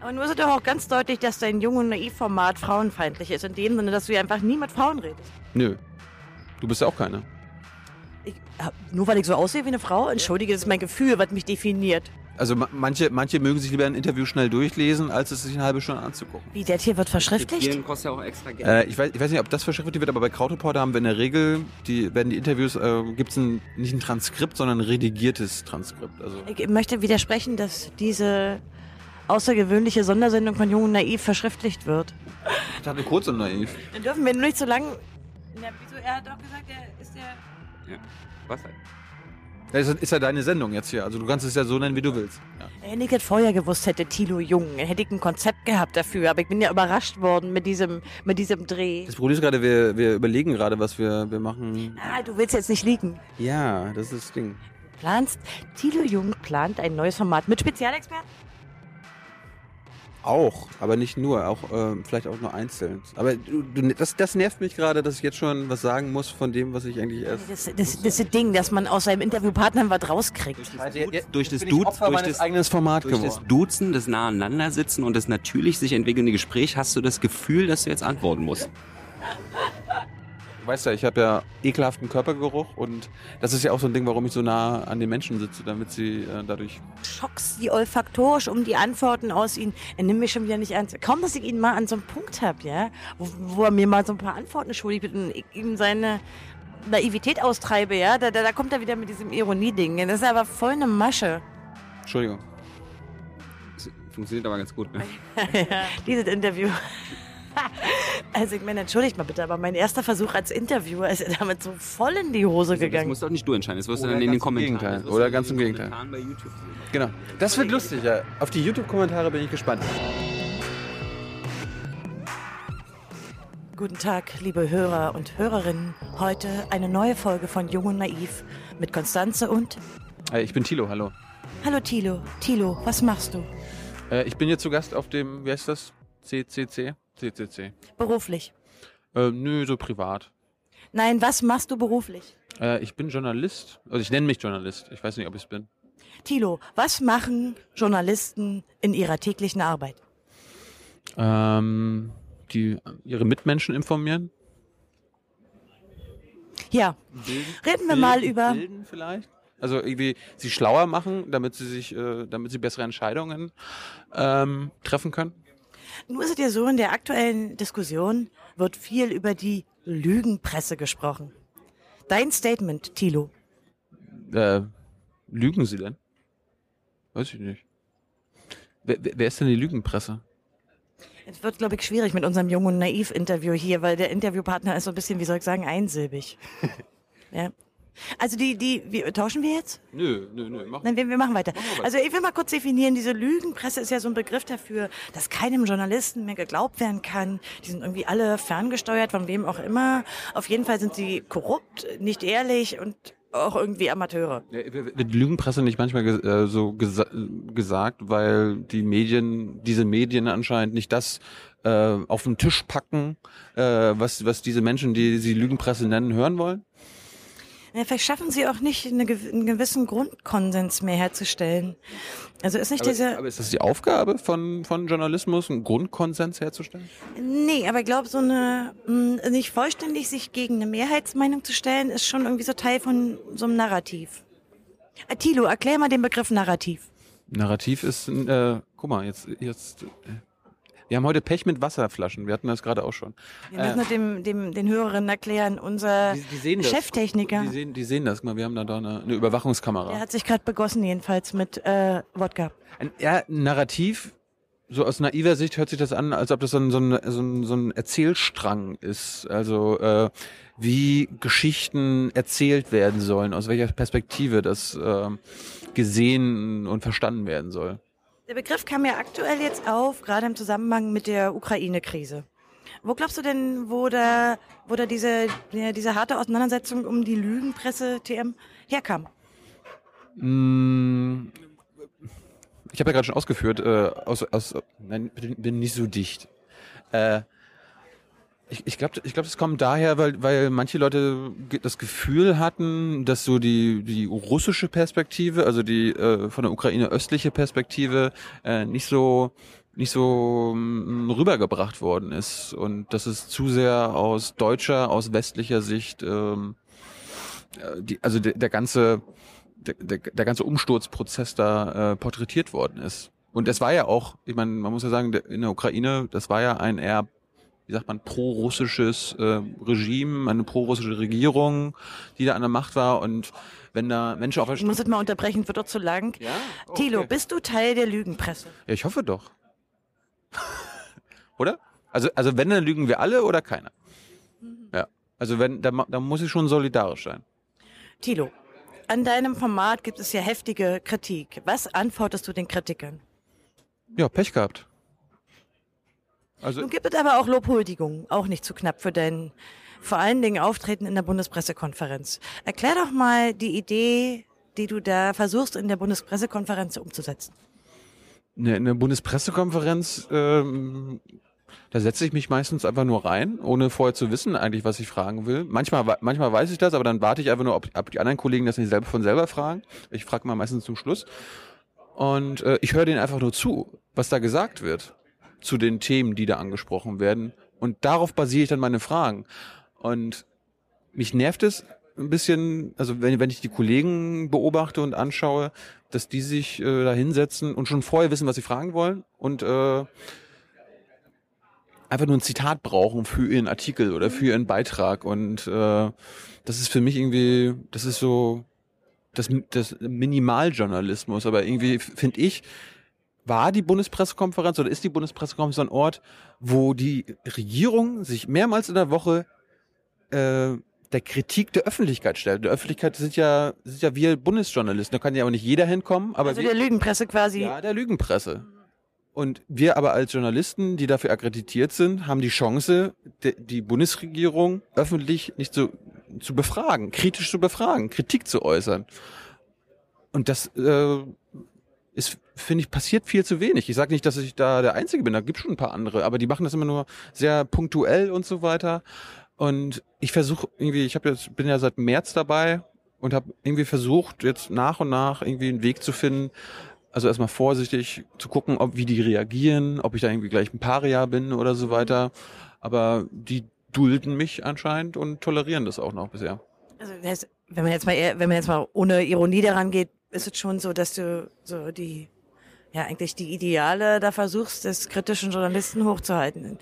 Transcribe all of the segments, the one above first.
Aber nur ist es doch auch ganz deutlich, dass dein Jung- und Naiv-Format frauenfeindlich ist. In dem Sinne, dass du ja einfach nie mit Frauen redest. Nö. Du bist ja auch keine. Ich, nur weil ich so aussehe wie eine Frau? Entschuldige, das ist mein Gefühl, was mich definiert. Also ma manche, manche mögen sich lieber ein Interview schnell durchlesen, als es sich eine halbe Stunde anzugucken. Wie, der Tier wird verschriftlicht? Vielen kostet ja auch extra Geld. Äh, ich, weiß, ich weiß nicht, ob das verschriftlicht wird, aber bei Krautreporter haben wir in der Regel, die werden die Interviews, äh, gibt es ein, nicht ein Transkript, sondern ein redigiertes Transkript. Also Ich möchte widersprechen, dass diese außergewöhnliche Sondersendung von Jung und Naiv verschriftlicht wird. ich dachte kurz und naiv. Dann dürfen wir nur nicht so lang... Na, wieso? Er hat doch gesagt, er ist der... ja. Was halt? Das ist, ist ja deine Sendung jetzt hier. Also du kannst es ja so nennen, wie du willst. Ja. Wenn ich es vorher gewusst hätte, Tilo Jung, hätte ich ein Konzept gehabt dafür. Aber ich bin ja überrascht worden mit diesem, mit diesem Dreh. Das Problem ist gerade, wir, wir überlegen gerade, was wir, wir machen. Ah, du willst jetzt nicht liegen. Ja, das ist das Ding. Planst, Tilo Jung plant ein neues Format mit Spezialexperten? Auch, aber nicht nur, auch äh, vielleicht auch nur einzeln. Aber du, du, das, das nervt mich gerade, dass ich jetzt schon was sagen muss von dem, was ich eigentlich erst. Das, das, das ist das Ding, dass man aus seinem Interviewpartner was rauskriegt. Durch das, ich Duz, Opfer durch das, eigenes Format durch das. Duzen, das Naheinandersitzen und das natürlich sich entwickelnde Gespräch hast du das Gefühl, dass du jetzt antworten musst. Weißt ja, ich habe ja ekelhaften Körpergeruch und das ist ja auch so ein Ding, warum ich so nah an den Menschen sitze, damit sie äh, dadurch. Schockst die olfaktorisch um die Antworten aus ihnen. Er nimmt mich schon wieder nicht ernst. Kaum, dass ich ihn mal an so einem Punkt habe, ja, wo, wo er mir mal so ein paar Antworten schuldig wird und ich ihm seine Naivität austreibe, ja, da, da, da kommt er wieder mit diesem Ironie-Ding. Das ist aber voll eine Masche. Entschuldigung. Das funktioniert aber ganz gut. Ne? Dieses Interview. Also ich meine, entschuldigt mal bitte, aber mein erster Versuch als Interviewer ist ja damit so voll in die Hose Das gegangen. musst doch nicht du entscheiden. Das wirst du Oder dann in den ganz im Kommentaren. Das Oder ganz im Gegenteil. Genau. Das wird lustig, ja. Auf die YouTube-Kommentare bin ich gespannt. Guten Tag, liebe Hörer und Hörerinnen. Heute eine neue Folge von Jung und Naiv mit Konstanze und... Äh, ich bin Thilo, hallo. Hallo Tilo. Tilo, was machst du? Äh, ich bin hier zu Gast auf dem, wie heißt das? CCC? CCC. Beruflich. Äh, nö, so privat. Nein, was machst du beruflich? Äh, ich bin Journalist. Also ich nenne mich Journalist. Ich weiß nicht, ob ich es bin. Tilo, was machen Journalisten in ihrer täglichen Arbeit? Ähm, die ihre Mitmenschen informieren. Ja, reden wir mal über... Bilden vielleicht. Also irgendwie sie schlauer machen, damit sie sich, äh, damit sie bessere Entscheidungen ähm, treffen können. Nun ist es ja so, in der aktuellen Diskussion wird viel über die Lügenpresse gesprochen. Dein Statement, Tilo. Äh, lügen sie denn? Weiß ich nicht. Wer, wer wer ist denn die Lügenpresse? Es wird, glaube ich, schwierig mit unserem jungen Naiv-Interview hier, weil der Interviewpartner ist so ein bisschen, wie soll ich sagen, einsilbig. ja. Also die, die, wie, tauschen wir jetzt? Nö, nö, nö. Mach. Nein, wir, wir machen weiter. wir weiter. Also ich will mal kurz definieren, diese Lügenpresse ist ja so ein Begriff dafür, dass keinem Journalisten mehr geglaubt werden kann. Die sind irgendwie alle ferngesteuert, von wem auch immer. Auf jeden Fall sind sie korrupt, nicht ehrlich und auch irgendwie Amateure. Ja, Wird wird Lügenpresse nicht manchmal ge äh, so gesa gesagt, weil die Medien, diese Medien anscheinend nicht das äh, auf den Tisch packen, äh, was, was diese Menschen, die sie Lügenpresse nennen, hören wollen? Ja, vielleicht schaffen sie auch nicht, eine, einen gewissen Grundkonsens mehr herzustellen. Also ist nicht Aber, diese... aber ist das die Aufgabe von, von Journalismus, einen Grundkonsens herzustellen? Nee, aber ich glaube, so eine, mh, nicht vollständig sich gegen eine Mehrheitsmeinung zu stellen, ist schon irgendwie so Teil von so einem Narrativ. Äh, Thilo, erklär mal den Begriff Narrativ. Narrativ ist, ein, äh, guck mal, jetzt, jetzt, äh, wir haben heute Pech mit Wasserflaschen. Wir hatten das gerade auch schon. Wir müssen nur dem, dem, den Hörerinnen erklären, unser Die, die. Cheftechniker, Die sehen, die sehen das. Wir haben da, da eine, eine Überwachungskamera. der hat sich gerade begossen jedenfalls mit äh, Wodka. Ein, ja, ein Narrativ, so aus naiver Sicht hört sich das an, als ob das so ein, so ein, so ein, so ein Erzählstrang ist. Also äh, wie Geschichten erzählt werden sollen, aus welcher Perspektive das äh, gesehen und verstanden werden soll. Der Begriff kam ja aktuell jetzt auf, gerade im Zusammenhang mit der Ukraine-Krise. Wo glaubst du denn, wo da, wo da diese, diese harte Auseinandersetzung um die Lügenpresse TM herkam? Mm, Ich habe ja gerade schon ausgeführt, äh, aus, aus, nein, bin nicht so dicht. Äh, ich ich glaube, ich glaub, das kommt daher, weil, weil manche Leute das Gefühl hatten, dass so die, die russische Perspektive, also die äh, von der Ukraine östliche Perspektive, äh, nicht so nicht so mm, rübergebracht worden ist und dass es zu sehr aus deutscher, aus westlicher Sicht, ähm, äh, die, also der, der ganze der, der, der ganze Umsturzprozess da äh, porträtiert worden ist. Und es war ja auch, ich meine, man muss ja sagen, in der Ukraine, das war ja ein eher, wie sagt man, pro-russisches äh, Regime, eine pro-russische Regierung, die da an der Macht war und wenn da Menschen auf der Ich muss es mal unterbrechen, wird doch zu lang. Ja? Oh, Thilo, okay. bist du Teil der Lügenpresse? Ja, ich hoffe doch. oder? Also, also wenn, dann lügen wir alle oder keiner. Ja. Also wenn, da, ma- da muss ich schon solidarisch sein. Thilo, an deinem Format gibt es ja heftige Kritik. Was antwortest du den Kritikern? Ja, Pech gehabt. Also, Nun gibt es aber auch Lobhuldigungen, auch nicht zu knapp für dein vor allen Dingen Auftreten in der Bundespressekonferenz. Erklär doch mal die Idee, die du da versuchst in der Bundespressekonferenz umzusetzen. eine, eine Bundespressekonferenz, ähm, da setze ich mich meistens einfach nur rein, ohne vorher zu wissen eigentlich, was ich fragen will. Manchmal, manchmal weiß ich das, aber dann warte ich einfach nur, ob, ob die anderen Kollegen das nicht selber von selber fragen. Ich frage mal meistens zum Schluss. Und äh, ich höre denen einfach nur zu, was da gesagt wird zu den Themen, die da angesprochen werden. Und darauf basiere ich dann meine Fragen. Und mich nervt es ein bisschen, also wenn, wenn ich die Kollegen beobachte und anschaue, dass die sich äh, da hinsetzen und schon vorher wissen, was sie fragen wollen und äh, einfach nur ein Zitat brauchen für ihren Artikel oder für ihren Beitrag. Und äh, das ist für mich irgendwie, das ist so das, das Minimaljournalismus. Aber irgendwie finde ich, war die Bundespressekonferenz oder ist die Bundespressekonferenz ein Ort, wo die Regierung sich mehrmals in der Woche äh, der Kritik der Öffentlichkeit stellt. Der Öffentlichkeit sind ja, sind ja wir Bundesjournalisten. Da kann ja aber nicht jeder hinkommen. Aber Also wir, der Lügenpresse quasi. ja, der Lügenpresse. Und wir aber als Journalisten, die dafür akkreditiert sind, haben die Chance, de, die Bundesregierung öffentlich nicht zu, zu befragen, kritisch zu befragen, Kritik zu äußern. Und das äh, ist, finde ich, passiert viel zu wenig. Ich sage nicht, dass ich da der Einzige bin, da gibt schon ein paar andere, aber die machen das immer nur sehr punktuell und so weiter. Und ich versuche irgendwie, ich habe jetzt bin ja seit März dabei und habe irgendwie versucht, jetzt nach und nach irgendwie einen Weg zu finden, also erstmal vorsichtig zu gucken, ob wie die reagieren, ob ich da irgendwie gleich ein Paria bin oder so weiter. Aber die dulden mich anscheinend und tolerieren das auch noch bisher. Also wenn man jetzt mal wenn man jetzt mal ohne Ironie daran geht, ist es schon so, dass du so die ja eigentlich die Ideale da versuchst, des kritischen Journalisten hochzuhalten.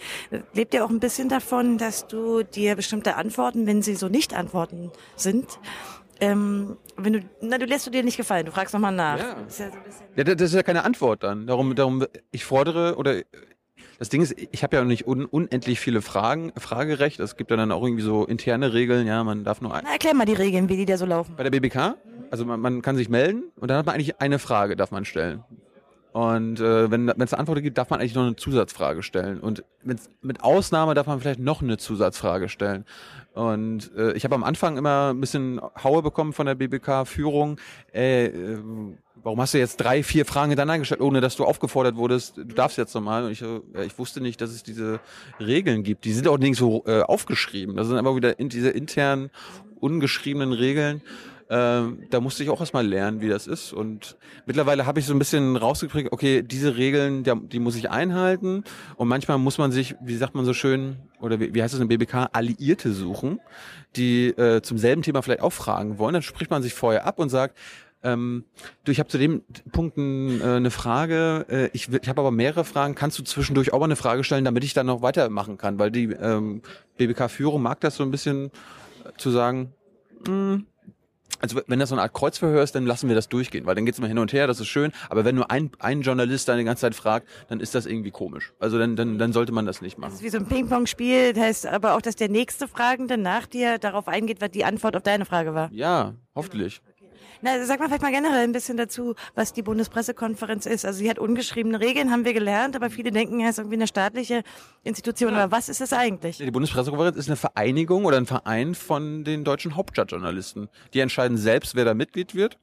Lebt ja auch ein bisschen davon, dass du dir bestimmte Antworten, wenn sie so nicht Antworten sind, ähm, wenn du, na, du lässt du dir nicht gefallen, du fragst nochmal nach. Ja. Ist ja so Ja, das das ist ja keine Antwort dann. Darum, darum, ich fordere oder das Ding ist, ich habe ja nicht un, unendlich viele Fragen, Fragerecht. Es gibt ja dann auch irgendwie so interne Regeln. Ja, man darf nur ein, na, erklär mal die Regeln, wie die da so laufen. bei der BBK. Also man, man kann sich melden und dann hat man eigentlich eine Frage, darf man stellen. Und äh, wenn es eine Antwort gibt, darf man eigentlich noch eine Zusatzfrage stellen. Und mit, mit Ausnahme darf man vielleicht noch eine Zusatzfrage stellen. Und äh, ich habe am Anfang immer ein bisschen Haue bekommen von der BBK-Führung. Äh, äh, warum hast du jetzt drei, vier Fragen hintereinander gestellt, ohne dass du aufgefordert wurdest, du darfst jetzt nochmal. Und ich, so, ja, ich wusste nicht, dass es diese Regeln gibt. Die sind auch nirgendwo äh, aufgeschrieben. Das sind einfach wieder in diese internen, ungeschriebenen Regeln. Ähm, da musste ich auch erstmal lernen, wie das ist. Und mittlerweile habe ich so ein bisschen rausgekriegt, okay, diese Regeln, die, muss ich einhalten. Und manchmal muss man sich, wie sagt man so schön, oder wie, wie heißt es in der BBK, Alliierte suchen, die äh, zum selben Thema vielleicht auch fragen wollen. Dann spricht man sich vorher ab und sagt, ähm, du, ich habe zu dem Punkt ein, äh, eine Frage. Äh, ich ich habe aber mehrere Fragen. Kannst du zwischendurch auch mal eine Frage stellen, damit ich dann noch weitermachen kann? Weil die ähm, BBK-Führung mag das so ein bisschen äh, zu sagen, mh, also wenn das so eine Art Kreuzverhör ist, dann lassen wir das durchgehen, weil dann geht's immer hin und her, das ist schön. Aber wenn nur ein, ein Journalist da die ganze Zeit fragt, dann ist das irgendwie komisch. Also dann, dann, dann sollte man das nicht Das machen. ist wie so ein Ping-Pong-Spiel, das heißt aber auch, dass der nächste Fragende nach dir darauf eingeht, was die Antwort auf deine Frage war. Ja, hoffentlich. Na, sag mal vielleicht mal generell ein bisschen dazu, was die Bundespressekonferenz ist. Also sie hat ungeschriebene Regeln, haben wir gelernt, aber viele denken, ja, ist irgendwie eine staatliche Institution. Aber was ist es eigentlich? Die Bundespressekonferenz ist eine Vereinigung oder ein Verein von den deutschen Hauptstadtjournalisten. Die entscheiden selbst, wer da Mitglied wird.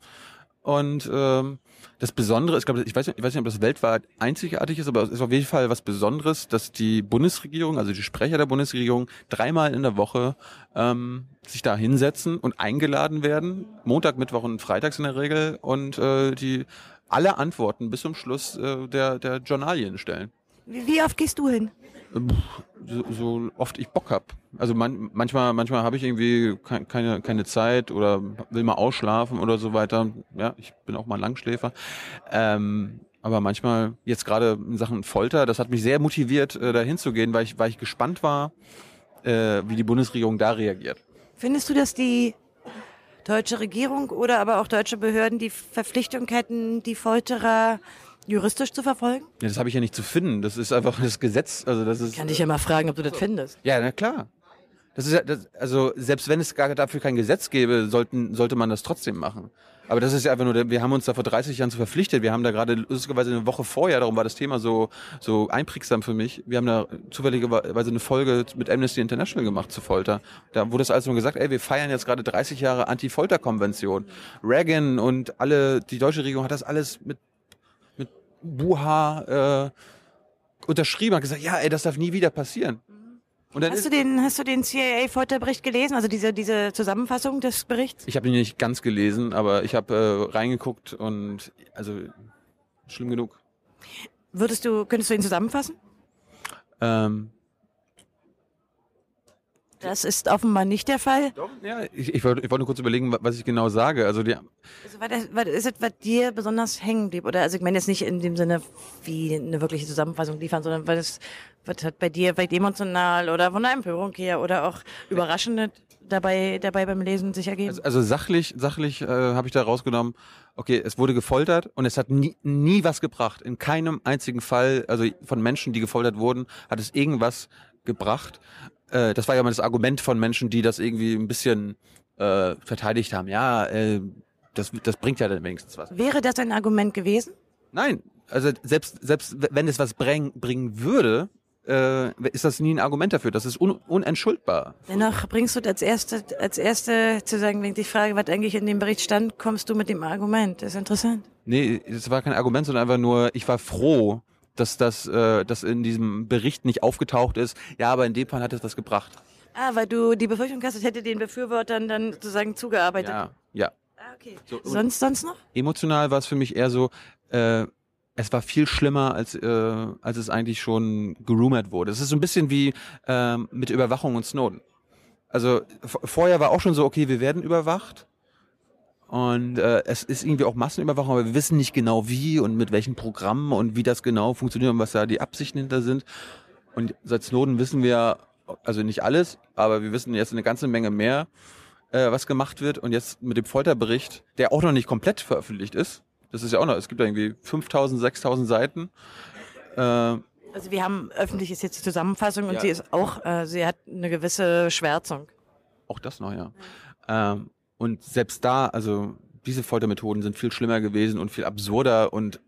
Und ähm, das Besondere, ich glaube, ich weiß, nicht, ich weiß nicht, ob das weltweit einzigartig ist, aber es ist auf jeden Fall was Besonderes, dass die Bundesregierung, also die Sprecher der Bundesregierung, dreimal in der Woche ähm, sich da hinsetzen und eingeladen werden. Montag, Mittwoch und Freitags in der Regel und äh, die alle Antworten bis zum Schluss äh, der, der Journalien stellen. Wie oft gehst du hin? So, so oft ich Bock hab. Also man, manchmal, manchmal habe ich irgendwie ke- keine, keine Zeit oder will mal ausschlafen oder so weiter. Ja, ich bin auch mal Langschläfer. Ähm, aber manchmal, jetzt gerade in Sachen Folter, das hat mich sehr motiviert, äh, da hinzugehen, weil ich, weil ich gespannt war, äh, wie die Bundesregierung da reagiert. Findest du, dass die deutsche Regierung oder aber auch deutsche Behörden die Verpflichtung hätten, die Folterer juristisch zu verfolgen? Ja, das habe ich ja nicht zu finden. Das ist einfach das Gesetz. Also das ist. Kann dich ja mal fragen, ob du das findest. Ja, na klar. Das ist ja, das, also selbst wenn es gar dafür kein Gesetz gäbe, sollten, sollte man das trotzdem machen. Aber das ist ja einfach nur, wir haben uns da vor 30 Jahren zu verpflichtet. Wir haben da gerade lustigerweise eine Woche vorher, darum war das Thema so, so einprägsam für mich. Wir haben da zufälligerweise eine Folge mit Amnesty International gemacht zu Folter. Da wurde es also nur gesagt, ey, wir feiern jetzt gerade 30 Jahre Anti-Folter-Konvention. Reagan und alle, die deutsche Regierung hat das alles mit Buha, äh, unterschrieben, hat gesagt, ja, ey, das darf nie wieder passieren. Und dann Hast du den, hast du den CIA-Folterbericht gelesen? Also diese, diese Zusammenfassung des Berichts? Ich habe ihn nicht ganz gelesen, aber ich habe äh, reingeguckt und also schlimm genug. Würdest du, könntest du ihn zusammenfassen? Ähm, Das ist offenbar nicht der Fall. ja, ich, ich wollte ich wollte nur kurz überlegen, wa- was ich genau sage. Also die, Also, was, was ist es, was dir besonders hängen blieb? Oder also ich meine jetzt nicht in dem Sinne, wie eine wirkliche Zusammenfassung liefern, sondern was, was hat bei dir vielleicht emotional oder von der Empörung her oder auch überraschend dabei, dabei beim Lesen sich ergeben? also, also sachlich, sachlich äh, habe ich da rausgenommen. Okay, es wurde gefoltert und es hat nie, nie was gebracht. In keinem einzigen Fall, also von Menschen, die gefoltert wurden, hat es irgendwas gebracht. Äh, das war ja mal das Argument von Menschen, die das irgendwie ein bisschen äh, verteidigt haben. Ja, äh, das, das bringt ja dann wenigstens was. Wäre das ein Argument gewesen? Nein, also selbst, selbst wenn es was bring, bringen würde, äh, ist das nie ein Argument dafür. Das ist un, unentschuldbar. Dennoch bringst du als erste, als erste zu sagen, wenn ich dich frage, was eigentlich in dem Bericht stand, kommst du mit dem Argument. Das ist interessant. Nee, das war kein Argument, sondern einfach nur, ich war froh, dass das äh, dass in diesem Bericht nicht aufgetaucht ist. Ja, aber in dem Fall hat es was gebracht. Ah, weil du die Befürchtung hast, es hätte den Befürwortern dann sozusagen zugearbeitet. Ja, ja. Ah, okay. So, Sonst, sonst noch? emotional war es für mich eher so, äh, es war viel schlimmer, als, äh, als es eigentlich schon gerumort wurde. Es ist so ein bisschen wie ähm, mit Überwachung und Snowden. Also vorher war auch schon so, okay, wir werden überwacht. Und äh, es ist irgendwie auch Massenüberwachung, aber wir wissen nicht genau wie und mit welchen Programmen und wie das genau funktioniert und was da die Absichten hinter sind. Und seit Snowden wissen wir, also nicht alles, aber wir wissen jetzt eine ganze Menge mehr, äh, was gemacht wird. Und jetzt mit dem Folterbericht, der auch noch nicht komplett veröffentlicht ist, das ist ja auch noch, es gibt da irgendwie 5000, 6000 Seiten. Äh, Also wir haben öffentlich ist jetzt die Zusammenfassung und Ja. sie ist auch, äh, sie hat eine gewisse Schwärzung. auch das noch, ja. Ähm, und selbst da, also diese Foltermethoden sind viel schlimmer gewesen und viel absurder und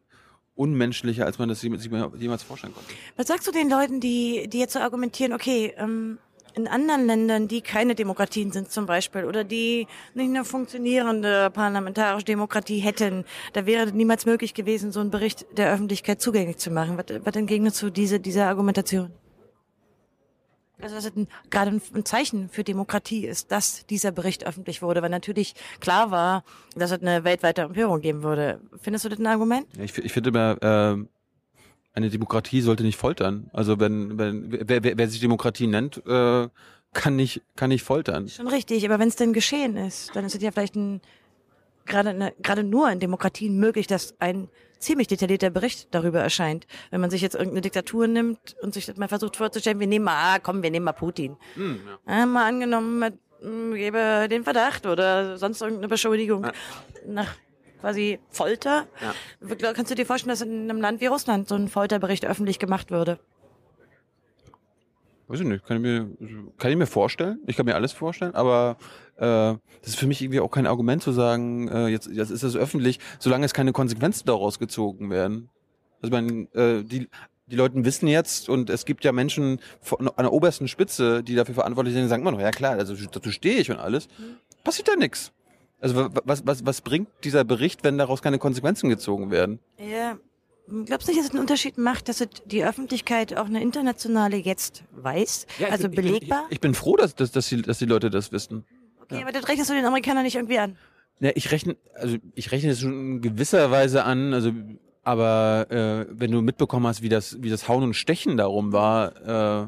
unmenschlicher, als man das sich jemals vorstellen konnte. Was sagst du den Leuten, die, die jetzt so argumentieren, okay, ähm, in anderen Ländern, die keine Demokratien sind zum Beispiel oder die nicht eine funktionierende parlamentarische Demokratie hätten, da wäre niemals möglich gewesen, so einen Bericht der Öffentlichkeit zugänglich zu machen. Was, was entgegnest du diese, dieser Argumentation? Also dass es ein, gerade ein, ein Zeichen für Demokratie ist, dass dieser Bericht öffentlich wurde, weil natürlich klar war, dass es eine weltweite Empörung geben würde. Findest du das ein Argument? Ja, ich, ich finde immer, äh, eine Demokratie sollte nicht foltern. Also wenn, wenn wer, wer, wer sich Demokratie nennt, äh, kann nicht, kann nicht foltern. Schon richtig, aber wenn es denn geschehen ist, dann ist es ja vielleicht ein, gerade, gerade nur in Demokratien möglich, dass ein ziemlich detaillierter Bericht darüber erscheint. Wenn man sich jetzt irgendeine Diktatur nimmt und sich das mal versucht vorzustellen, wir nehmen mal, ah, komm, wir nehmen mal Putin. Hm, Ah, mal angenommen, mit, mh, gebe den Verdacht oder sonst irgendeine Beschuldigung nach quasi Folter. Ja. Kannst du dir vorstellen, dass in einem Land wie Russland so ein Folterbericht öffentlich gemacht würde? Weiß ich nicht, kann ich mir, kann ich mir vorstellen. Ich kann mir alles vorstellen, aber äh, das ist für mich irgendwie auch kein Argument zu sagen, äh, jetzt, jetzt ist es öffentlich, solange es keine Konsequenzen daraus gezogen werden. Also man, äh, die, die Leute wissen jetzt und es gibt ja Menschen von, an der obersten Spitze, die dafür verantwortlich sind, die sagen immer noch, ja klar, also dazu stehe ich und alles. Passiert da nichts. Also wa- was, was, was bringt dieser Bericht, wenn daraus keine Konsequenzen gezogen werden? Ja. Glaubst du nicht, dass es einen Unterschied macht, dass die Öffentlichkeit auch eine internationale jetzt weiß? also ich, belegbar? Ich, ich, ich bin froh, dass, dass, dass, die, dass die Leute das wissen. okay, aber das rechnest du den Amerikanern nicht irgendwie an. Ja, ich rechne, also ich rechne es schon in gewisser Weise an, also aber äh, wenn du mitbekommen hast, wie das, wie das Hauen und Stechen darum war, äh,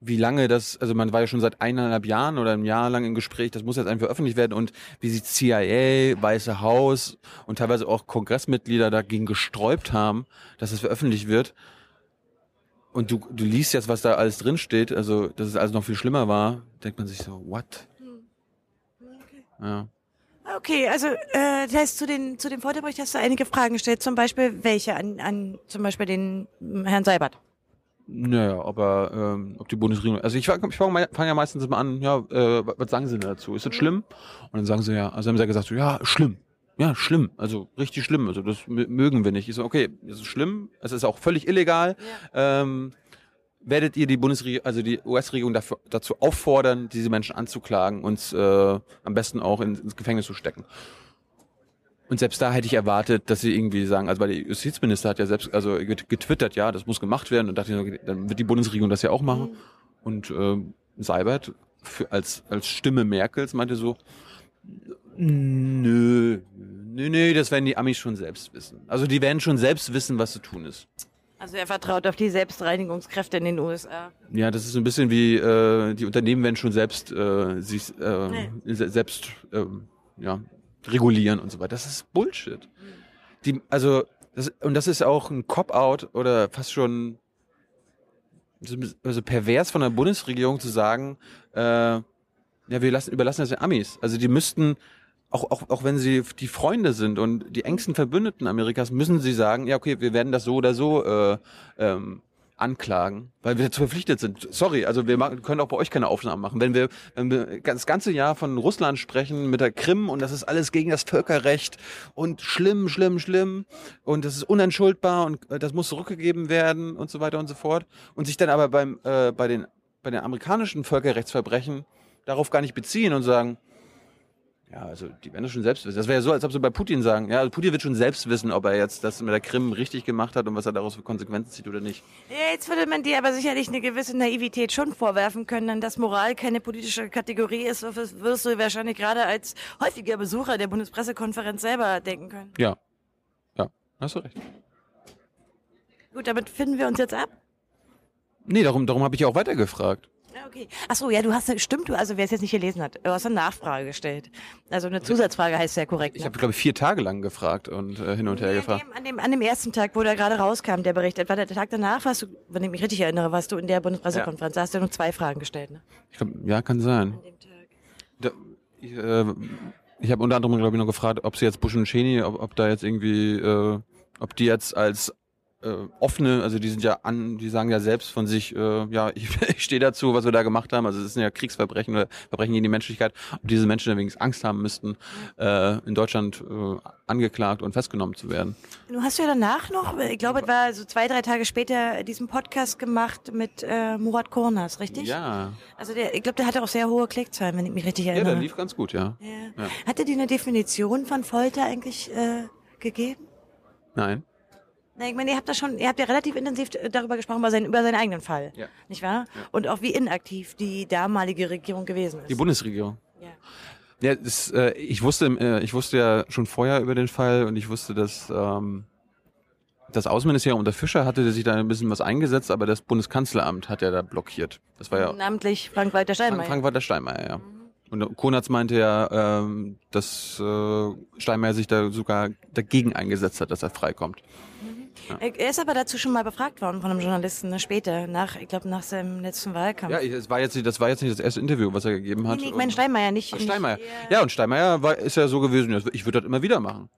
wie lange das, also man war ja schon seit eineinhalb Jahren oder einem Jahr lang im Gespräch, das muss jetzt einfach veröffentlicht werden und wie sich CIA, Weiße Haus und teilweise auch Kongressmitglieder dagegen gesträubt haben, dass es veröffentlicht wird. Und du, du liest jetzt, was da alles drin steht, also dass es alles noch viel schlimmer war, denkt man sich so, what? Ja. Okay, also äh, das heißt, zu, den, zu dem Folterbericht hast du einige Fragen gestellt, zum Beispiel welche an, an zum Beispiel den Herrn Seibert. Naja, aber ähm, ob die Bundesregierung, also ich fange ich fang, fang ja meistens immer an, ja, äh, was sagen sie denn dazu? Ist das schlimm? Und dann sagen sie ja, also haben sie ja gesagt, so, ja, schlimm. Ja, schlimm, also richtig schlimm, also das mö- mögen wir nicht. Ich so, okay, das ist schlimm, es ist auch völlig illegal. Ähm, werdet ihr die Bundesregierung, also die US-Regierung dafür, dazu auffordern, diese Menschen anzuklagen und äh, am besten auch ins, ins Gefängnis zu stecken? Und selbst da hätte ich erwartet, dass sie irgendwie sagen, also weil der Justizminister hat ja selbst also get- getwittert, ja, das muss gemacht werden und dachte ich, dann wird die Bundesregierung das ja auch machen. Und ähm, Seibert für, als als Stimme Merkels meinte so, nö, nö, nö, das werden die Amis schon selbst wissen. Also die werden schon selbst wissen, was zu tun ist. Also er vertraut auf die Selbstreinigungskräfte in den USA. Ja, das ist ein bisschen wie äh, die Unternehmen werden schon selbst äh, sich äh, se- selbst ähm, ja, regulieren und so weiter. Das ist Bullshit. Die, also das, und das ist auch ein Cop-out oder fast schon so- also pervers von der Bundesregierung zu sagen, äh, ja, wir lassen, überlassen das den Amis. Also die müssten auch, auch, auch wenn sie die Freunde sind und die engsten Verbündeten Amerikas, müssen sie sagen, ja, okay, wir werden das so oder so äh, ähm, anklagen, weil wir dazu verpflichtet sind. Sorry, also wir machen, können auch bei euch keine Aufnahmen machen. Wenn wir, wenn wir das ganze Jahr von Russland sprechen mit der Krim und das ist alles gegen das Völkerrecht und schlimm, schlimm, schlimm und das ist unentschuldbar und äh, das muss zurückgegeben werden und so weiter und so fort und sich dann aber beim äh, bei den bei den amerikanischen Völkerrechtsverbrechen darauf gar nicht beziehen und sagen, ja, also die werden das schon selbst wissen. Das wäre ja so, als ob sie bei Putin sagen, ja, also Putin wird schon selbst wissen, ob er jetzt das mit der Krim richtig gemacht hat und was er daraus für Konsequenzen zieht oder nicht. Ja, jetzt würde man dir aber sicherlich eine gewisse Naivität schon vorwerfen können, denn dass Moral keine politische Kategorie ist, wirst du wahrscheinlich gerade als häufiger Besucher der Bundespressekonferenz selber denken können. Ja. Ja, hast du recht. Gut, damit finden wir uns jetzt ab. Nee, darum, darum habe ich ja auch weitergefragt. Ja, okay. Ach so, ja, du hast, stimmt, du, also wer es jetzt nicht gelesen hat, du hast eine Nachfrage gestellt. Also eine Zusatzfrage heißt ja korrekt. Ich ne? habe, glaube ich, vier Tage lang gefragt und äh, hin und her Nee, gefragt. An dem, an, dem, ersten Tag, wo da gerade rauskam, der Bericht, etwa der Tag danach, warst du, wenn ich mich richtig erinnere, warst du in der Bundespressekonferenz, da hast du nur zwei Fragen gestellt, ne? Ich glaub, ja, kann sein. An dem Tag. Da, ich äh, ich habe unter anderem, glaube ich, noch gefragt, ob sie jetzt Bush und Cheney, ob, ob da jetzt irgendwie, äh, ob die jetzt als äh, offene, also die sind ja an, die sagen ja selbst von sich, äh, ja, ich, ich stehe dazu, was wir da gemacht haben. Also es sind ja Kriegsverbrechen oder Verbrechen gegen die Menschlichkeit. Ob diese Menschen wenigstens Angst haben müssten, äh, in Deutschland äh, angeklagt und festgenommen zu werden. Du hast ja danach noch, ich glaube, es war so zwei, drei Tage später, diesen Podcast gemacht mit äh, Murat Kornas, richtig? Ja, Also der, ich glaube, der hatte auch sehr hohe Klickzahlen, wenn ich mich richtig ja, erinnere. der lief ganz gut, ja. Ja. Hat er dir eine Definition von Folter eigentlich äh, gegeben? Nein. Na, ich meine, ihr habt da schon, ihr habt ja relativ intensiv darüber gesprochen, über seinen, über seinen eigenen Fall. Ja. Nicht wahr? Und auch wie inaktiv die damalige Regierung gewesen ist. Die Bundesregierung. ja. Ja, das, äh, ich wusste, äh, ich wusste ja schon vorher über den Fall und ich wusste, dass ähm, das Außenministerium unter Fischer hatte sich da ein bisschen was eingesetzt, aber das Bundeskanzleramt hat ja da blockiert. Das war ja Namentlich Frank-Walter Frank, Steinmeier. Frank-Walter Steinmeier, ja. Und Konatz meinte ja, ähm, dass äh, Steinmeier sich da sogar dagegen eingesetzt hat, dass er freikommt. Äh, Er ist aber dazu schon mal befragt worden von einem Journalisten, ne, später, nach, ich glaube, nach seinem letzten Wahlkampf. Ja, es war jetzt, nicht- das war jetzt nicht das erste Interview, was er gegeben hat. nee, nee, ich meine Steinmeier, nicht. Ach, nicht- Steinmeier. Ja, und Steinmeier war, ist ja so gewesen, ja, ich würde das immer wieder machen.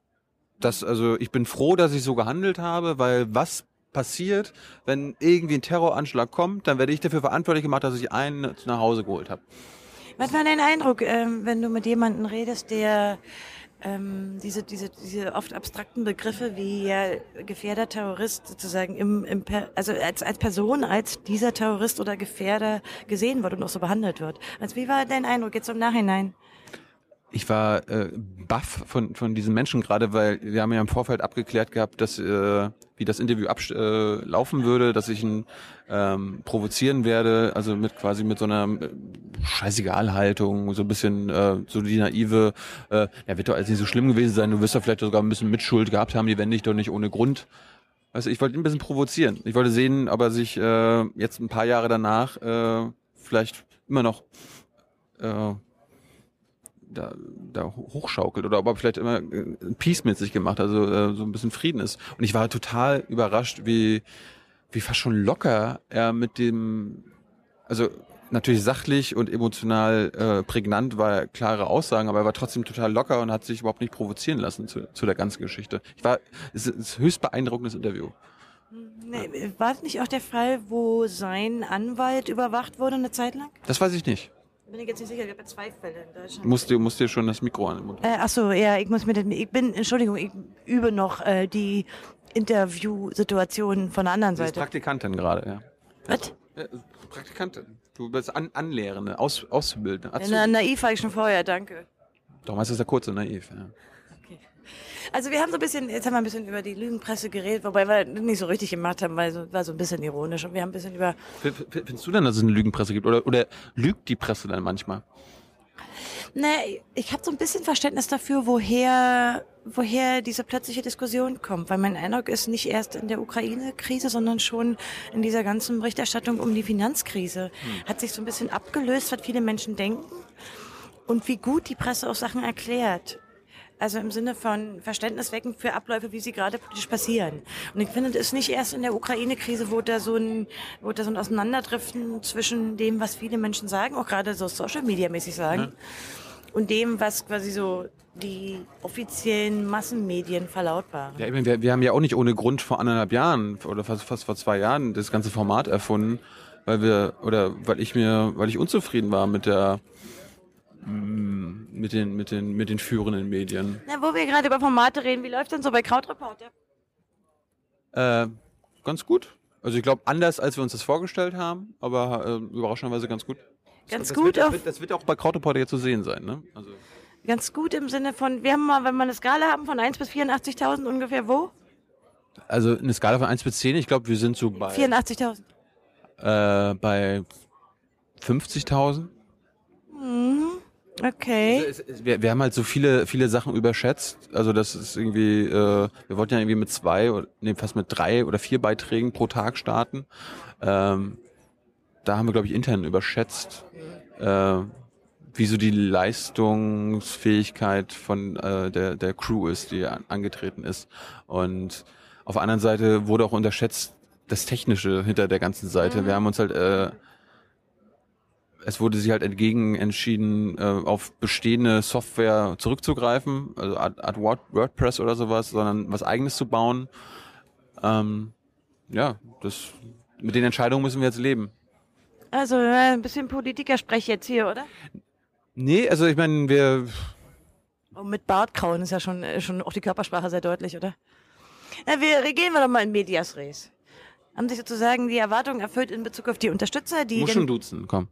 Das, also ich bin froh, dass ich so gehandelt habe, weil was passiert, wenn irgendwie ein Terroranschlag kommt, dann werde ich dafür verantwortlich gemacht, dass ich einen nach Hause geholt habe. Was war dein Eindruck, ähm, wenn du mit jemandem redest, der ähm, diese, diese, diese oft abstrakten Begriffe wie ja, Gefährder, Terrorist sozusagen im, im also als, als Person, als dieser Terrorist oder Gefährder gesehen wird und auch so behandelt wird. Also wie war dein Eindruck jetzt im Nachhinein? Ich war äh, baff von, von diesen Menschen gerade, weil wir haben ja im Vorfeld abgeklärt gehabt, dass, äh, wie das Interview ablaufen äh, würde, dass ich ihn ähm, provozieren werde, also mit quasi mit so einer äh, Scheißegal-Haltung, so ein bisschen äh, so die naive, äh, ja, wird doch alles nicht so schlimm gewesen sein, du wirst doch vielleicht sogar ein bisschen Mitschuld gehabt haben, die wende ich doch nicht ohne Grund. Also ich wollte ihn ein bisschen provozieren. Ich wollte sehen, ob er sich äh, jetzt ein paar Jahre danach äh, vielleicht immer noch äh, da, da hochschaukelt oder ob er vielleicht immer äh, Peace mit sich gemacht, also äh, so ein bisschen Frieden ist. Und ich war total überrascht, wie, wie fast schon locker er mit dem, also natürlich sachlich und emotional äh, prägnant war klare Aussagen, aber er war trotzdem total locker und hat sich überhaupt nicht provozieren lassen zu, zu der ganzen Geschichte. Ich war, es ist ein höchst beeindruckendes Interview. Nee, war es nicht auch der Fall, wo sein Anwalt überwacht wurde eine Zeit lang? Das weiß ich nicht. Bin ich jetzt nicht sicher, ich habe zwei Fälle in Deutschland. Musst dir, musst dir schon das Mikro an den Mund. Äh, ach so, ja, ich muss mir das, ich bin, Entschuldigung, ich übe noch äh, die Interviewsituationen von der anderen Sie ist Seite. Praktikantin gerade, ja. Was? ja. Praktikantin. Du bist an, Anlehrende, Aus, Auszubildende. Azubi. na, naiv war ich schon vorher, danke. Darum heißt das ja kurz und naiv. Ja. Also wir haben so ein bisschen, jetzt haben wir ein bisschen über die Lügenpresse geredet, wobei wir nicht so richtig gemacht haben, weil so, war so ein bisschen ironisch. Und wir haben ein bisschen über F- Findest du denn, dass es eine Lügenpresse gibt? Oder, oder lügt die Presse dann manchmal? Ne, ich habe so ein bisschen Verständnis dafür, woher, woher diese plötzliche Diskussion kommt. Weil mein Eindruck ist nicht erst in der Ukraine-Krise, sondern schon in dieser ganzen Berichterstattung um die Finanzkrise. Hat sich so ein bisschen abgelöst, was viele Menschen denken und wie gut die Presse auch Sachen erklärt. Also im Sinne von Verständnis wecken für Abläufe, wie sie gerade politisch passieren. Und ich finde, das ist nicht erst in der Ukraine-Krise, wo da so ein, wo da so ein Auseinanderdriften zwischen dem, was viele Menschen sagen, auch gerade so Social-Media-mäßig sagen, und dem, was quasi so die offiziellen Massenmedien verlautbaren. Ja, ich meine, wir, wir haben ja auch nicht ohne Grund vor anderthalb Jahren oder fast, fast vor zwei Jahren das ganze Format erfunden, weil wir oder weil ich mir, weil ich unzufrieden war mit der mit den mit den mit den führenden Medien. Na, wo wir gerade über Formate reden, wie läuft denn so bei Krautreporter? Äh, ganz gut. Also ich glaube anders als wir uns das vorgestellt haben, aber äh, überraschenderweise ganz gut. Ganz das gut Wird, das, wird, das wird auch bei Krautreporter jetzt zu sehen sein, ne? Also Ganz gut im Sinne von, wir haben mal, wenn wir eine Skala haben von 1 bis 84.000 ungefähr, wo? also eine Skala von 1 bis 10, ich glaube, wir sind so bei 84.000. äh, bei 50.000. Okay. Also es, es, wir, wir haben halt so viele, viele Sachen überschätzt. Also das ist irgendwie, äh, wir wollten ja irgendwie mit zwei, oder- nee, fast mit drei oder vier Beiträgen pro Tag starten. Ähm, da haben wir, glaube ich, intern überschätzt, äh, wie so die Leistungsfähigkeit von äh, der, der Crew ist, die an, angetreten ist. Und auf der anderen Seite wurde auch unterschätzt das Technische hinter der ganzen Seite. Wir haben uns halt äh, es wurde sich halt entgegen entschieden, äh, auf bestehende Software zurückzugreifen, also Art, Art Word, WordPress oder sowas, sondern was eigenes zu bauen. Ähm, ja, das mit den Entscheidungen müssen wir jetzt leben. Also ein bisschen Politikersprech jetzt hier, oder? Nee, also ich meine, wir Und mit Bartkrauen ist ja schon, äh, schon auch die Körpersprache sehr deutlich, oder? Na, wir gehen wir doch mal in Medias Res. Haben sich sozusagen die Erwartungen erfüllt in Bezug auf die Unterstützer, die muss schon duzen, komm.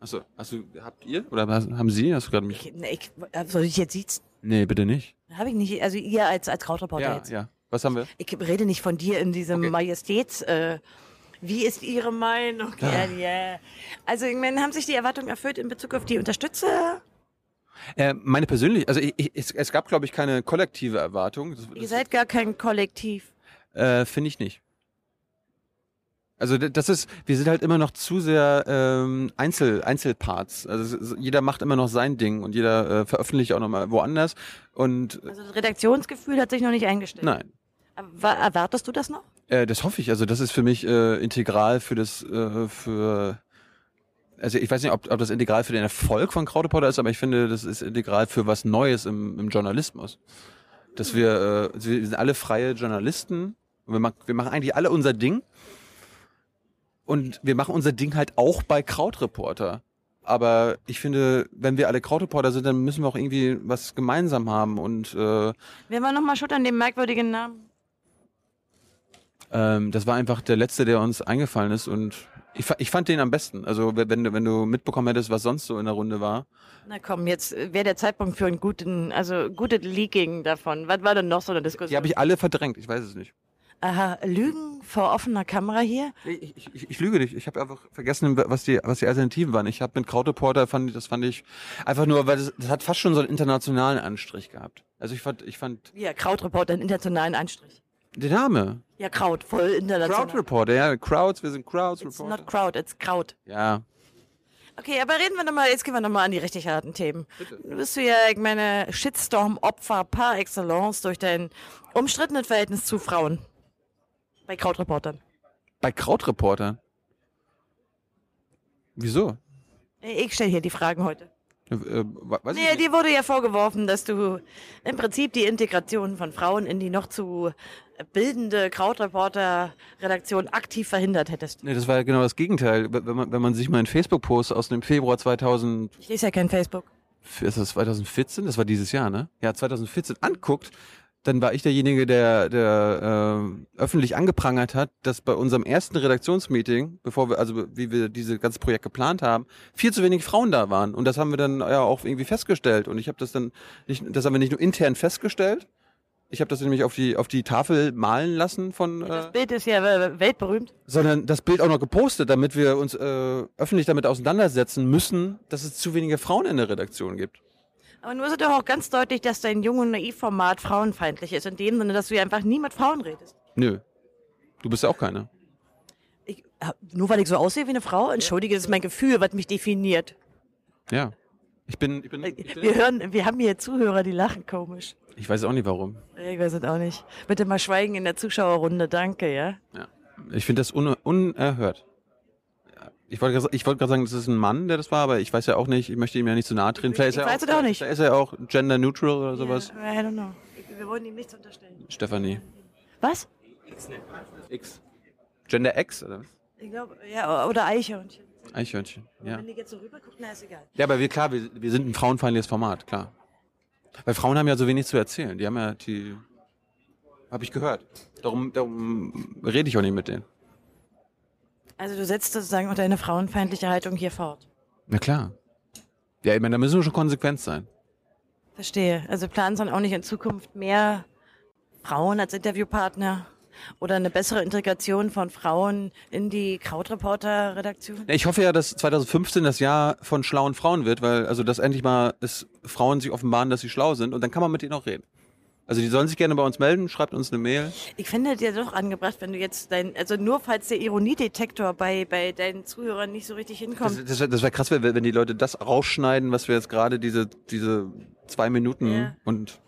Achso, hast du, habt ihr oder haben Sie? Hast du gerade mich? Ich, nee, ich, äh, soll ich jetzt siezen? Nee, bitte nicht. Habe ich nicht, also ihr als, als Krautreporter Ja, jetzt. ja. Was haben wir? Ich rede nicht von dir in diesem Okay. Majestäts, äh, wie ist Ihre Meinung? Ja, ja. Also, ich meine, haben sich die Erwartungen erfüllt in Bezug auf die Unterstützer? Äh, meine persönlich, also ich, ich, es, es gab, glaube ich, keine kollektive Erwartung. Das, Ihr seid gar kein Kollektiv. Äh, Finde ich nicht. Also das ist, wir sind halt immer noch zu sehr ähm, Einzel, Einzelparts. Also ist, jeder macht immer noch sein Ding und jeder äh, veröffentlicht auch nochmal woanders. Und Also, das Redaktionsgefühl hat sich noch nicht eingestellt. nein, Aber erwartest du das noch? äh, das hoffe ich. Also das ist für mich äh, integral für das, äh, für also ich weiß nicht, ob, ob das integral für den Erfolg von Krautreporter ist, aber ich finde, das ist integral für was Neues im, im Journalismus. Dass wir, äh, wir sind alle freie Journalisten und wir, machen wir machen eigentlich alle unser Ding und wir machen unser Ding halt auch bei Krautreporter. Aber ich finde, wenn wir alle Krautreporter sind, dann müssen wir auch irgendwie was gemeinsam haben und äh, Wer war nochmal schuld an dem merkwürdigen Namen? Ähm, das war einfach der letzte, der uns eingefallen ist und ich, ich fand den am besten. Also wenn du, wenn du mitbekommen hättest, was sonst so in der Runde war. Na komm, jetzt wäre der Zeitpunkt für einen guten, also gutes Leaking davon. Was war denn noch so eine Diskussion? Die habe ich alle verdrängt, ich weiß es nicht. Aha, Lügen vor offener Kamera hier? Ich, ich, ich, lüge dich. Ich habe einfach vergessen, was die, was die Alternativen waren. Ich habe mit Krautreporter fand das fand ich einfach nur, weil das, das hat fast schon so einen internationalen Anstrich gehabt. Also ich fand, ich fand Ja, Krautreporter, einen internationalen Anstrich. der Name Ja, Kraut, voll international. Crowd Reporter, ja, Crowds, wir sind Crowds It's Reporter. not Kraut, it's Kraut. Ja, Okay, aber reden wir nochmal, jetzt gehen wir nochmal an die richtig harten Themen. Du bist du ja, ich meine, Shitstorm-Opfer par excellence durch dein umstrittenes Verhältnis zu Frauen. Bei Krautreportern. bei Krautreportern. Wieso? Ich stelle hier die Fragen heute. Äh, äh, Nee, dir wurde ja vorgeworfen, dass du im Prinzip die Integration von Frauen in die noch zu bildende Krautreporter-Redaktion aktiv verhindert hättest. Nee, das war ja genau das Gegenteil. Wenn man, wenn man sich mal einen Facebook-Post aus dem Februar 2000, Ich lese ja kein Facebook. ist das 2014? Das war dieses Jahr, ne? Ja, 2014 anguckt, dann war ich derjenige, der, der äh, öffentlich angeprangert hat, dass bei unserem ersten Redaktionsmeeting, bevor wir, also wie wir dieses ganze Projekt geplant haben, viel zu wenig Frauen da waren. Und das haben wir dann ja auch irgendwie festgestellt. Und ich habe das dann nicht, das haben wir nicht nur intern festgestellt, ich habe das nämlich auf die auf die Tafel malen lassen von äh, Das Bild ist ja äh, weltberühmt. sondern das Bild auch noch gepostet, damit wir uns äh, öffentlich damit auseinandersetzen müssen, dass es zu wenige Frauen in der Redaktion gibt. Nur ist doch auch ganz deutlich, dass dein Jung- und Naiv-Format frauenfeindlich ist. In dem Sinne, dass du ja einfach nie mit Frauen redest. Nö. Du bist ja auch keine. Ich, äh, nur weil ich so aussehe wie eine Frau? Entschuldige, das ist mein Gefühl, was mich definiert. Ja. Ich bin, ich bin, Äh, ich, bin Wir hören, wir haben hier Zuhörer, die lachen komisch. ich weiß auch nicht warum. Ich weiß es auch nicht. Bitte mal schweigen in der Zuschauerrunde, danke, ja? Ja. Ich finde das un, unerhört. Ich wollte gerade ich wollte gerade sagen, das ist ein Mann, der das war, aber ich weiß ja auch nicht, ich möchte ihm ja nicht zu nahe treten. Vielleicht ist Ich er weiß es auch nicht. Vielleicht ist er auch gender neutral oder sowas. Ja, I don't know. Wir wollen ihm nichts unterstellen. Stefanie. Was? X. Gender X oder was? Ich glaube, ja, oder Eichhörnchen. Eichhörnchen. Ja. Wenn die jetzt so rüber gucken, na ist egal. Ja, aber wir, klar, wir, wir sind ein frauenfeindliches Format, klar. Weil Frauen haben ja so wenig zu erzählen. Die haben ja die, habe ich gehört. Darum, darum rede ich auch nicht mit denen. Also du setzt sozusagen auch deine frauenfeindliche Haltung hier fort. Na klar. Ja, ich meine, da müssen wir schon konsequent sein. Verstehe. Also planen Sie dann auch nicht in Zukunft mehr Frauen als Interviewpartner oder eine bessere Integration von Frauen in die Krautreporter-Redaktion? Ich hoffe ja, dass 2015 das Jahr von schlauen Frauen wird, weil also dass endlich mal es Frauen sich offenbaren, dass sie schlau sind und dann kann man mit denen auch reden. Also die sollen sich gerne bei uns melden, schreibt uns eine Mail. Ich finde dir doch angebracht, wenn du jetzt dein, also nur falls der Ironiedetektor bei, bei deinen Zuhörern nicht so richtig hinkommt. das wäre das wär krass, wenn, die Leute das rausschneiden, was wir jetzt gerade diese diese zwei Minuten Ja. und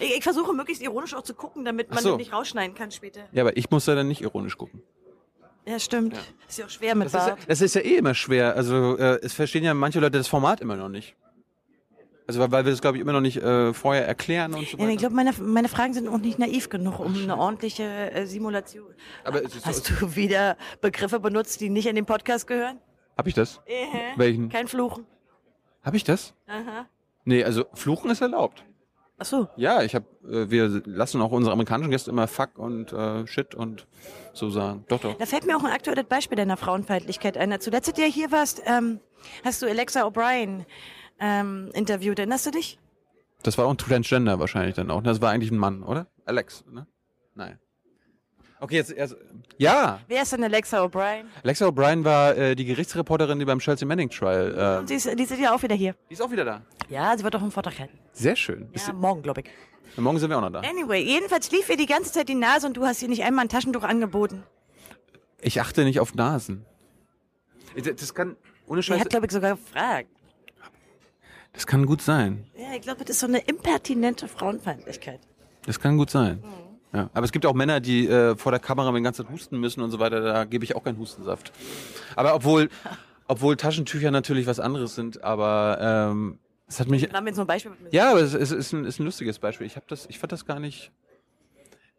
Ich, ich versuche möglichst ironisch auch zu gucken, damit man so. nicht rausschneiden kann später. ja, aber ich muss da dann nicht ironisch gucken. Ja, stimmt. Ist ja auch schwer mit Das ist, ja, Bart. das ist ja eh immer schwer. Also äh, es verstehen ja manche Leute das Format immer noch nicht. Also weil, weil wir das glaube ich immer noch nicht äh, vorher erklären und so Ja, ich glaube, meine, meine Fragen sind auch nicht naiv genug, um eine ordentliche äh, Simulation. Aber so, Hast du wieder Begriffe benutzt, die nicht in den Podcast gehören? hab ich das? Äh, Welchen? Kein Fluchen. Hab ich das? Aha. Nee, also Fluchen ist erlaubt. Ach so. Ja, ich habe, äh, wir lassen auch unsere amerikanischen Gäste immer Fuck und äh, Shit und so sagen. Doch, doch. Da fällt mir auch ein aktuelles Beispiel deiner Frauenfeindlichkeit ein. Zuletzt, als du ja hier warst, ähm, hast du Alexa O'Brien ähm, interviewt. Erinnerst du dich? Das war auch ein Transgender wahrscheinlich dann auch. Das war eigentlich ein Mann, oder? Alex, ne? Nein. Okay, jetzt erst. Ja, Wer ist denn Alexa O'Brien? Alexa O'Brien war äh, die Gerichtsreporterin, die beim Chelsea Manning Trial. Äh, Und sie ist, die sind ja auch wieder hier. die ist auch wieder da. Ja, sie wird auch einen Vortrag halten. Sehr schön. Ist Ja, morgen, glaube ich. morgen sind wir auch noch da. Anyway, jedenfalls lief ihr die ganze Zeit die Nase und du hast ihr nicht einmal ein Taschentuch angeboten. Ich achte nicht auf Nasen. Das kann, ohne Sie Scheiß, hat, glaube ich, sogar gefragt. Das kann gut sein. Ja, ich glaube, das ist so eine impertinente Frauenfeindlichkeit. Das kann gut sein. Ja. Aber es gibt auch Männer, die äh, vor der Kamera die ganze Zeit husten müssen und so weiter. Da gebe ich auch keinen Hustensaft. Aber obwohl, obwohl Taschentücher natürlich was anderes sind, aber ähm, es hat mich. Haben wir jetzt ein Beispiel. mit- Ja, aber es, es ist, ein, ist ein lustiges Beispiel. Ich habe das, ich fand das gar nicht.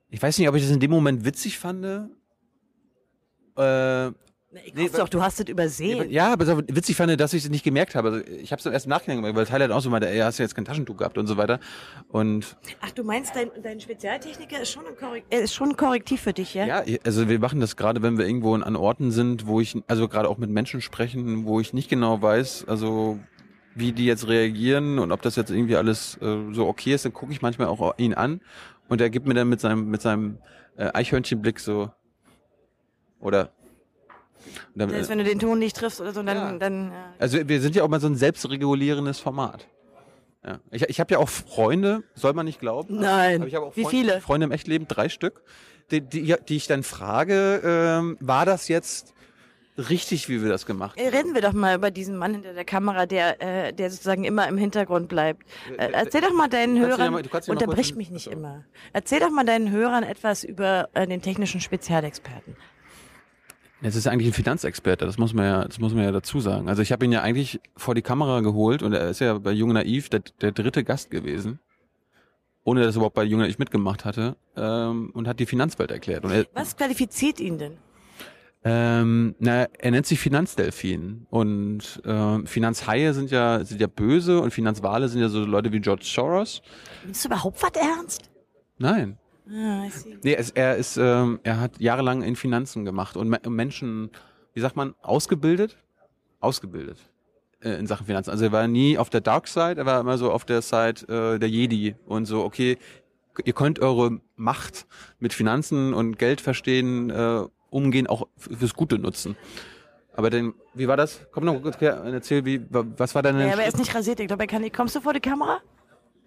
Ich weiß nicht, ob ich das in dem Moment witzig fand. Äh, Ich Nee, doch, du hast es übersehen. ja, aber so witzig fand, dass ich es nicht gemerkt habe. Also ich habe es erst im Nachhinein gemacht, weil Tyler dann auch so meinte, ey, hast du jetzt kein Taschentuch gehabt und so weiter. Und Ach, du meinst, dein, dein Spezialtechniker ist schon, ein Korrek äh, ist schon ein Korrektiv für dich, ja? Ja, also wir machen das gerade, wenn wir irgendwo an Orten sind, wo ich, also gerade auch mit Menschen sprechen, wo ich nicht genau weiß, also wie die jetzt reagieren und ob das jetzt irgendwie alles äh, so okay ist, dann gucke ich manchmal auch ihn an und er gibt mir dann mit seinem, mit seinem äh, Eichhörnchenblick so. Oder dann, Das heißt, wenn du den Ton nicht triffst oder so, dann, Ja. dann ja. also wir sind ja auch mal so ein selbstregulierendes Format. Ja. Ich, ich habe ja auch Freunde, soll man nicht glauben. Nein. Aber ich habe auch Wie Freund- viele? Freunde im Echtleben, drei Stück, die, die, die ich dann frage, ähm, war das jetzt richtig, wie wir das gemacht Äh, haben? Reden wir doch mal über diesen Mann hinter der Kamera, der, äh, der sozusagen immer im Hintergrund bleibt. Äh, erzähl doch mal deinen Hörern, mal- unterbrich mich nicht immer. Erzähl doch mal deinen Hörern etwas über äh, den technischen Spezialexperten. Es ist eigentlich ein Finanzexperte, das muss man ja, das muss man ja dazu sagen. Also ich habe ihn ja eigentlich vor die Kamera geholt und er ist ja bei Jung Naiv der, der dritte Gast gewesen, ohne dass er überhaupt bei Jung Naiv mitgemacht hatte ähm, und hat die Finanzwelt erklärt. Und er, Was qualifiziert ihn denn? ähm, na, er nennt sich Finanzdelfin und ähm, Finanzhaie sind ja sind ja böse und Finanzwale sind ja so Leute wie George Soros. Nimmst du überhaupt was ernst? Nein, Ah, I see. Nee, es, er ist, ähm, er hat jahrelang in Finanzen gemacht und Me Menschen, wie sagt man, ausgebildet? Ausgebildet äh, in Sachen Finanzen. Also er war nie auf der Dark Side, er war immer so auf der Side äh, der Jedi und so, okay, ihr könnt eure Macht mit Finanzen und Geld verstehen, äh, umgehen, auch fürs Gute nutzen. Aber denn, wie war das? Komm noch kurz her und erzähl, wie, wa- was war deine, Ja, aber er ist nicht rasiert. Ich glaube, er kann nicht. Kommst du vor die Kamera?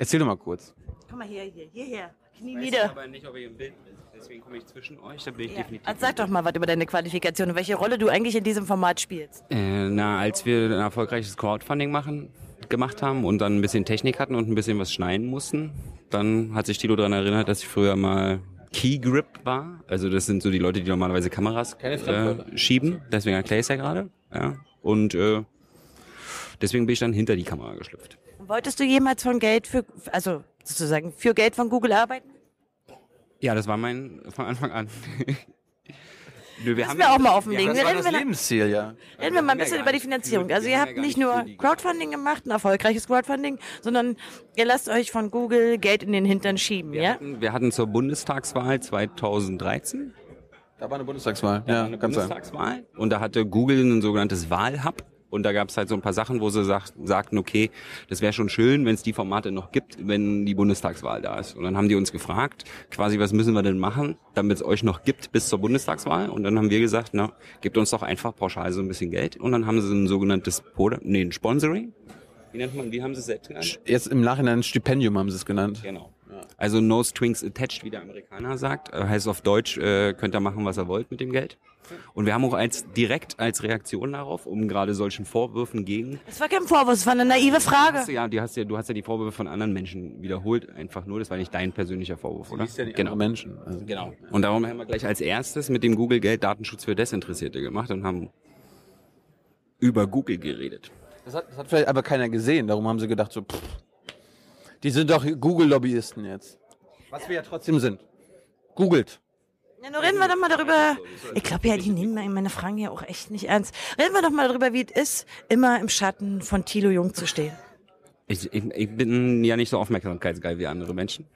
erzähl doch mal kurz. Komm mal hier, hier, hierher. Knie Ich weiß nieder. aber nicht, ob ihr im Bild bin. Deswegen komme ich zwischen euch, da bin ich Ja. definitiv. Also sag doch mal was über deine Qualifikation und welche Rolle du eigentlich in diesem Format spielst. Äh, na, als wir ein erfolgreiches Crowdfunding machen, gemacht haben und dann ein bisschen Technik hatten und ein bisschen was schneiden mussten, dann hat sich Tilo daran erinnert, dass ich früher mal Key Grip war. Also das sind so die Leute, die normalerweise Kameras Keine äh, schieben. Deswegen erkläre ich es ja gerade. Ja. Und äh, deswegen bin ich dann hinter die Kamera geschlüpft. Wolltest du jemals von Geld für, also sozusagen für Geld von Google arbeiten? Ja, das war mein von Anfang an. Nö, wir Lass mir auch mal offenlegen. Ja, Wir Das reden das wir- Lebensziel, ja. Reden wir mal ein bisschen über die Finanzierung. für- Also wir ihr haben habt nicht nur Crowdfunding gemacht, ein erfolgreiches Crowdfunding, sondern ihr lasst euch von Google Geld in den Hintern schieben, wir, ja? hatten, wir hatten zur Bundestagswahl 2013 Da war eine Bundestagswahl. Ja, Ja, eine ganz sein. Bundestagswahl. Und da hatte Google ein sogenanntes Wahlhub. Und da gab es halt so ein paar Sachen, wo sie sagt, sagten, okay, das wäre schon schön, wenn es die Formate noch gibt, wenn die Bundestagswahl da ist. Und dann haben die uns gefragt, quasi, was müssen wir denn machen, damit es euch noch gibt bis zur Bundestagswahl? Und dann haben wir gesagt, na, gebt uns doch einfach pauschal so ein bisschen Geld. Und dann haben sie ein sogenanntes Pod nee, ein Sponsoring. Wie nennt man, wie haben sie es selbst genannt? Jetzt im Nachhinein ein Stipendium haben sie es genannt. Genau. Also no strings attached, wie der Amerikaner sagt. Äh, Heißt auf Deutsch, äh, könnt ihr machen, was ihr wollt mit dem Geld. Und wir haben auch als direkt als Reaktion darauf, um gerade solchen Vorwürfen gegen. Das war kein Vorwurf, es war eine naive Frage. Hast du, ja, du hast ja, du hast ja die Vorwürfe von anderen Menschen wiederholt, einfach nur. Das war nicht dein persönlicher Vorwurf, oder? Genau. genau. Menschen. Also. Genau. Und darum haben wir gleich als erstes mit dem Google Geld Datenschutz für Desinteressierte gemacht und haben über Google geredet. Das hat, das hat vielleicht aber keiner gesehen, darum haben sie gedacht so, pff, die sind doch Google-Lobbyisten jetzt. Was wir ja trotzdem sind. Googelt. Ja, nur reden wir doch mal darüber. Ich glaube ja, die nehmen meine Fragen ja auch echt nicht ernst. Reden wir doch mal darüber, wie es ist, immer im Schatten von Thilo Jung zu stehen. Ich, ich, ich bin ja nicht so aufmerksamkeitsgeil wie andere Menschen.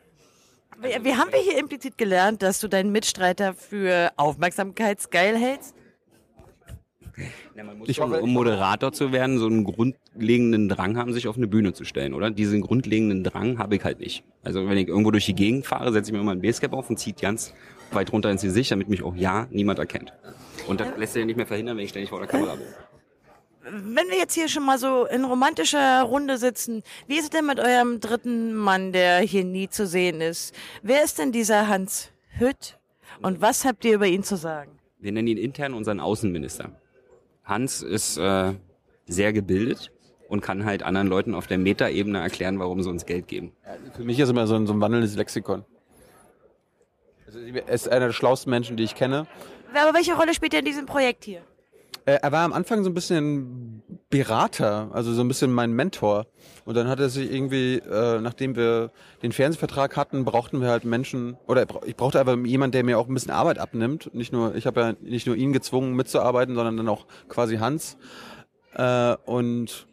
Wie, wie haben wir hier implizit gelernt, dass du deinen Mitstreiter für aufmerksamkeitsgeil hältst? Ja, man muss Ich hoffe- um Moderator zu werden, so einen grundlegenden Drang haben, sich auf eine Bühne zu stellen, oder? Diesen grundlegenden Drang habe ich halt nicht. Also wenn ich irgendwo durch die Gegend fahre, setze ich mir immer ein Basecap auf und ziehe ganz weit runter ins Gesicht, damit mich auch ja niemand erkennt. Und das lässt sich ja nicht mehr verhindern, wenn ich ständig vor der Kamera bin. Wenn wir jetzt hier schon mal so in romantischer Runde sitzen, wie ist es denn mit eurem dritten Mann, der hier nie zu sehen ist? Wer ist denn dieser Hans Hütt und was habt ihr über ihn zu sagen? Wir nennen ihn intern unseren Außenminister. Hans ist äh, sehr gebildet und kann halt anderen Leuten auf der Metaebene erklären, warum sie uns Geld geben. Für mich ist immer so ein, so ein wandelndes Lexikon. Also, er ist einer der schlauesten Menschen, die ich kenne. Aber welche Rolle spielt er in diesem Projekt hier? Äh, er war am Anfang so ein bisschen Berater, also so ein bisschen mein Mentor. Und dann hat er sich irgendwie, äh, nachdem wir den Fernsehvertrag hatten, brauchten wir halt Menschen, oder ich brauchte aber jemanden, der mir auch ein bisschen Arbeit abnimmt. Nicht nur, ich habe ja nicht nur ihn gezwungen mitzuarbeiten, sondern dann auch quasi Hans. Äh, und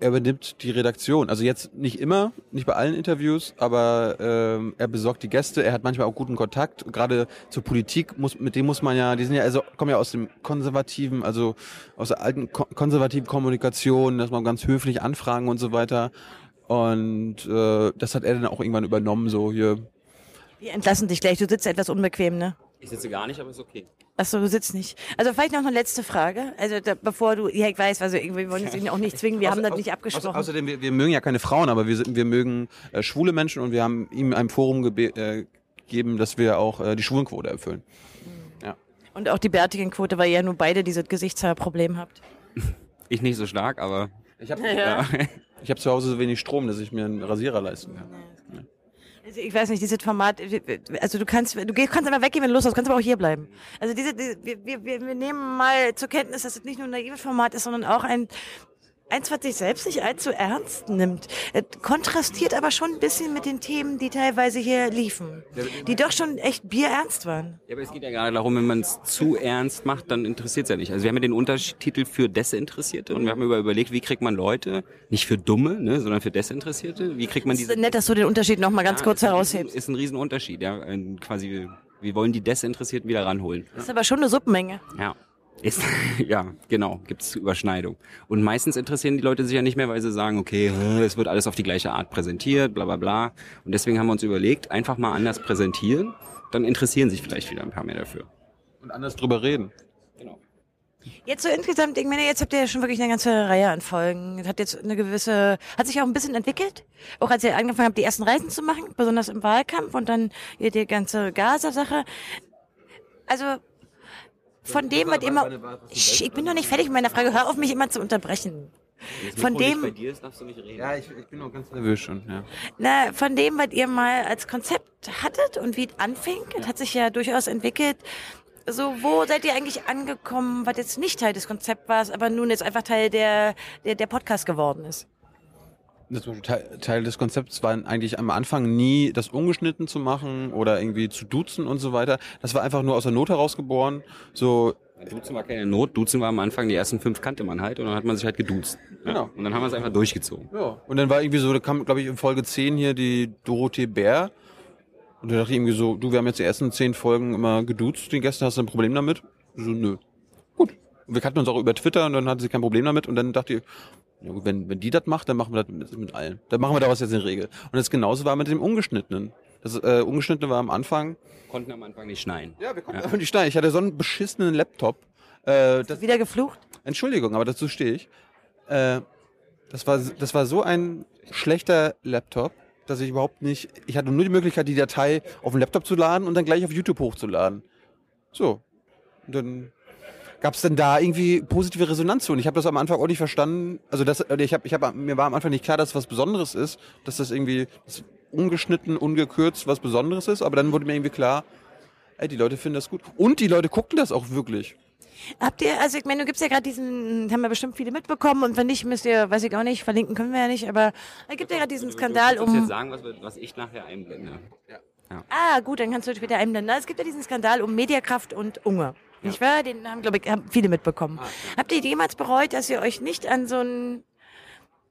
er übernimmt die Redaktion. Also jetzt nicht immer, nicht bei allen Interviews, aber ähm, er besorgt die Gäste. Er hat manchmal auch guten Kontakt. Gerade zur Politik muss, mit dem muss man ja, die sind ja also kommen ja aus dem konservativen, also aus der alten ko konservativen Kommunikation, dass man ganz höflich anfragen und so weiter. Und äh, das hat er dann auch irgendwann übernommen, so hier Wir entlassen dich gleich. Du sitzt etwas unbequem, ne? Ich sitze gar nicht, aber ist okay. Achso, du sitzt nicht. Also vielleicht noch eine letzte Frage. Also da, bevor du, ja ich weiß, also irgendwie wollen ihn auch nicht zwingen, wir haben das nicht abgesprochen. außerdem, wir, wir mögen ja keine Frauen, aber wir, wir mögen äh, schwule Menschen und wir haben ihm ein Forum äh, gegeben, dass wir auch äh, die Schwulenquote erfüllen. Ja. Und auch die Bärtigenquote, weil ihr ja nur beide dieses Gesichtshaarproblem habt. Ich nicht so stark, aber Ich habe Ja. ich hab zu Hause so wenig Strom, dass ich mir einen Rasierer leisten kann. Also ich weiß nicht, dieses Format, also du kannst, du kannst aber weggehen, wenn du Lust hast, kannst aber auch hier bleiben. Also diese, diese wir, wir, wir wir nehmen mal zur Kenntnis, dass es nicht nur ein naives Format ist, sondern auch ein, eins, was sich selbst nicht allzu ernst nimmt. Es kontrastiert aber schon ein bisschen mit den Themen, die teilweise hier liefen. Die doch schon echt bierernst waren. Ja, aber es geht ja gerade darum, wenn man es zu ernst macht, dann interessiert es ja nicht. Also wir haben ja den Untertitel für Desinteressierte und wir haben über überlegt, wie kriegt man Leute, nicht für Dumme, ne, sondern für Desinteressierte, wie kriegt man Es diese... ist nett, dass du den Unterschied noch mal ganz Ja, kurz heraushebst. Ist ein Riesenunterschied, ja. Ein, quasi, wir wollen die Desinteressierten wieder ranholen. Das ist aber schon eine Suppenmenge. Ja. Ist, ja, genau, gibt's Überschneidung. Und meistens interessieren die Leute sich ja nicht mehr, weil sie sagen, okay, es wird alles auf die gleiche Art präsentiert, bla bla bla. Und deswegen haben wir uns überlegt, einfach mal anders präsentieren, dann interessieren sich vielleicht wieder ein paar mehr dafür. Und anders drüber reden. Genau. Jetzt so insgesamt, ich meine, jetzt habt ihr ja schon wirklich eine ganze Reihe an Folgen. Es hat jetzt eine gewisse, hat sich auch ein bisschen entwickelt. Auch als ihr angefangen habt, die ersten Reisen zu machen, besonders im Wahlkampf und dann hier die ganze Gaza-Sache. Also, von dem, was immer, Sch, ich bin noch nicht fertig mit meiner Frage. Hör auf, mich immer zu unterbrechen. Von dem- bei dir ist, darfst du nicht reden. Ja, ich, ich bin noch ganz nervös schon. Ja. Na, von dem, was ihr mal als Konzept hattet und wie es anfing, es hat sich ja durchaus entwickelt. So, wo seid ihr eigentlich angekommen, was jetzt nicht Teil des Konzepts war, aber nun jetzt einfach Teil der, der, der Podcast geworden ist? Das Teil, des Konzepts war eigentlich am Anfang nie das ungeschnitten zu machen oder irgendwie zu duzen und so weiter. Das war einfach nur aus der Not heraus geboren. So, Duzen war keine Not, Duzen war am Anfang, die ersten fünf kannte man halt und dann hat man sich halt geduzt. Ja. Genau. Und dann haben wir es einfach durchgezogen. ja. Und dann war irgendwie so, da kam, glaube ich, in Folge 10 hier die Dorothee Bär. Und da dachte ich irgendwie so, du, wir haben jetzt die ersten zehn Folgen immer geduzt, den Gästen, hast du ein Problem damit? So, nö. Gut. Und wir kannten uns auch über Twitter und dann hatte sie kein Problem damit und dann dachte ich, ja gut, wenn, wenn die das macht, dann machen wir das mit, mit allen. Dann machen wir daraus jetzt eine Regel. Und das genauso war mit dem Ungeschnittenen. Das äh, Ungeschnittene war am Anfang, Konnten am Anfang nicht schneiden. Ja, wir konnten einfach nicht schneiden. Ich hatte so einen beschissenen Laptop. Äh, das, Wieder geflucht? Entschuldigung, aber dazu stehe ich. Äh, das, war, das war so ein schlechter Laptop, dass ich überhaupt nicht. Ich hatte nur die Möglichkeit, die Datei auf den Laptop zu laden und dann gleich auf YouTube hochzuladen. So. Und dann gab es denn da irgendwie positive Resonanz zu. Und ich habe das am Anfang auch nicht verstanden. Also das, oder ich hab, ich hab, mir war am Anfang nicht klar, dass es was Besonderes ist, dass das irgendwie das ungeschnitten, ungekürzt was Besonderes ist. Aber dann wurde mir irgendwie klar, ey, die Leute finden das gut. Und die Leute gucken das auch wirklich. Habt ihr, also ich meine, du gibst ja gerade diesen, haben ja bestimmt viele mitbekommen und wenn nicht, müsst ihr, weiß ich auch nicht, verlinken können wir ja nicht, aber es gibt ja gerade diesen Skandal Du musst jetzt um, sagen, was, was ich nachher einblende. ah gut, dann kannst du später einblenden. Es gibt ja diesen Skandal um Mediakraft und Unge. Nicht wahr? Den haben, glaube ich, haben viele mitbekommen. Habt ihr jemals bereut, dass ihr euch nicht an so ein,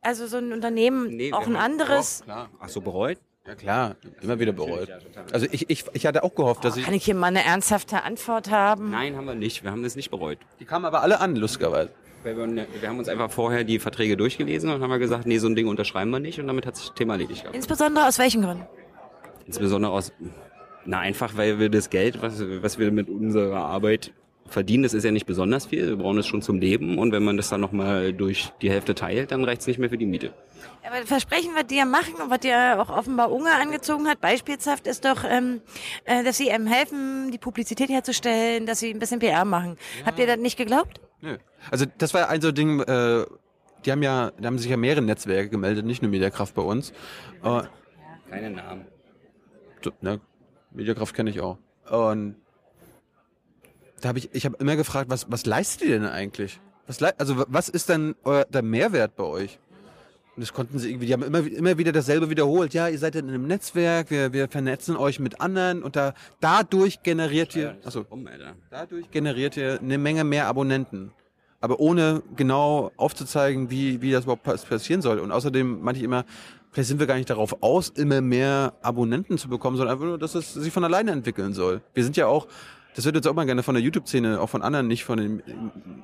also so ein Unternehmen, Nee, auch ein anderes, Klar. Ach so, bereut? Ja klar, immer wieder bereut. Also ich, ich, ich hatte auch gehofft, dass ich. kann ich hier mal eine ernsthafte Antwort haben? Nein, haben wir nicht. Wir haben das nicht bereut. Die kamen aber alle an, lustigerweise. Wir, wir haben uns einfach vorher die Verträge durchgelesen und haben gesagt, nee, so ein Ding unterschreiben wir nicht und damit hat sich das Thema erledigt gehabt. Insbesondere aus welchen Gründen? Insbesondere aus, na einfach, weil wir das Geld, was, was wir mit unserer Arbeit verdienen, das ist ja nicht besonders viel. Wir brauchen es schon zum Leben und wenn man das dann nochmal durch die Hälfte teilt, dann reicht es nicht mehr für die Miete. Aber das Versprechen, was die ja machen und was ja auch offenbar Unge angezogen hat, beispielshaft, ist doch, ähm, äh, dass sie einem helfen, die Publizität herzustellen, dass sie ein bisschen PR machen. Habt ihr das nicht geglaubt? Nö. Also das war ein so Ding, äh, die haben ja, da haben sich ja mehrere Netzwerke gemeldet, nicht nur Mediakraft bei uns. Äh, Keine Namen. so, ne, Mediakraft kenne ich auch. Und da habe ich, ich habe immer gefragt, was, was leistet ihr denn eigentlich? Was, also was ist denn euer, der Mehrwert bei euch? Und das konnten sie irgendwie, die haben immer, immer wieder dasselbe wiederholt. Ja, ihr seid in einem Netzwerk, wir, wir vernetzen euch mit anderen und da, dadurch generiert ihr, Alter. Dadurch generiert ihr eine Menge mehr Abonnenten. Aber ohne genau aufzuzeigen, wie, wie das überhaupt pass- passieren soll. Und außerdem meinte ich immer, vielleicht sind wir gar nicht darauf aus, immer mehr Abonnenten zu bekommen, sondern einfach nur, dass es sich von alleine entwickeln soll. Wir sind ja auch, das wird jetzt auch mal gerne von der YouTube-Szene, auch von anderen, nicht von den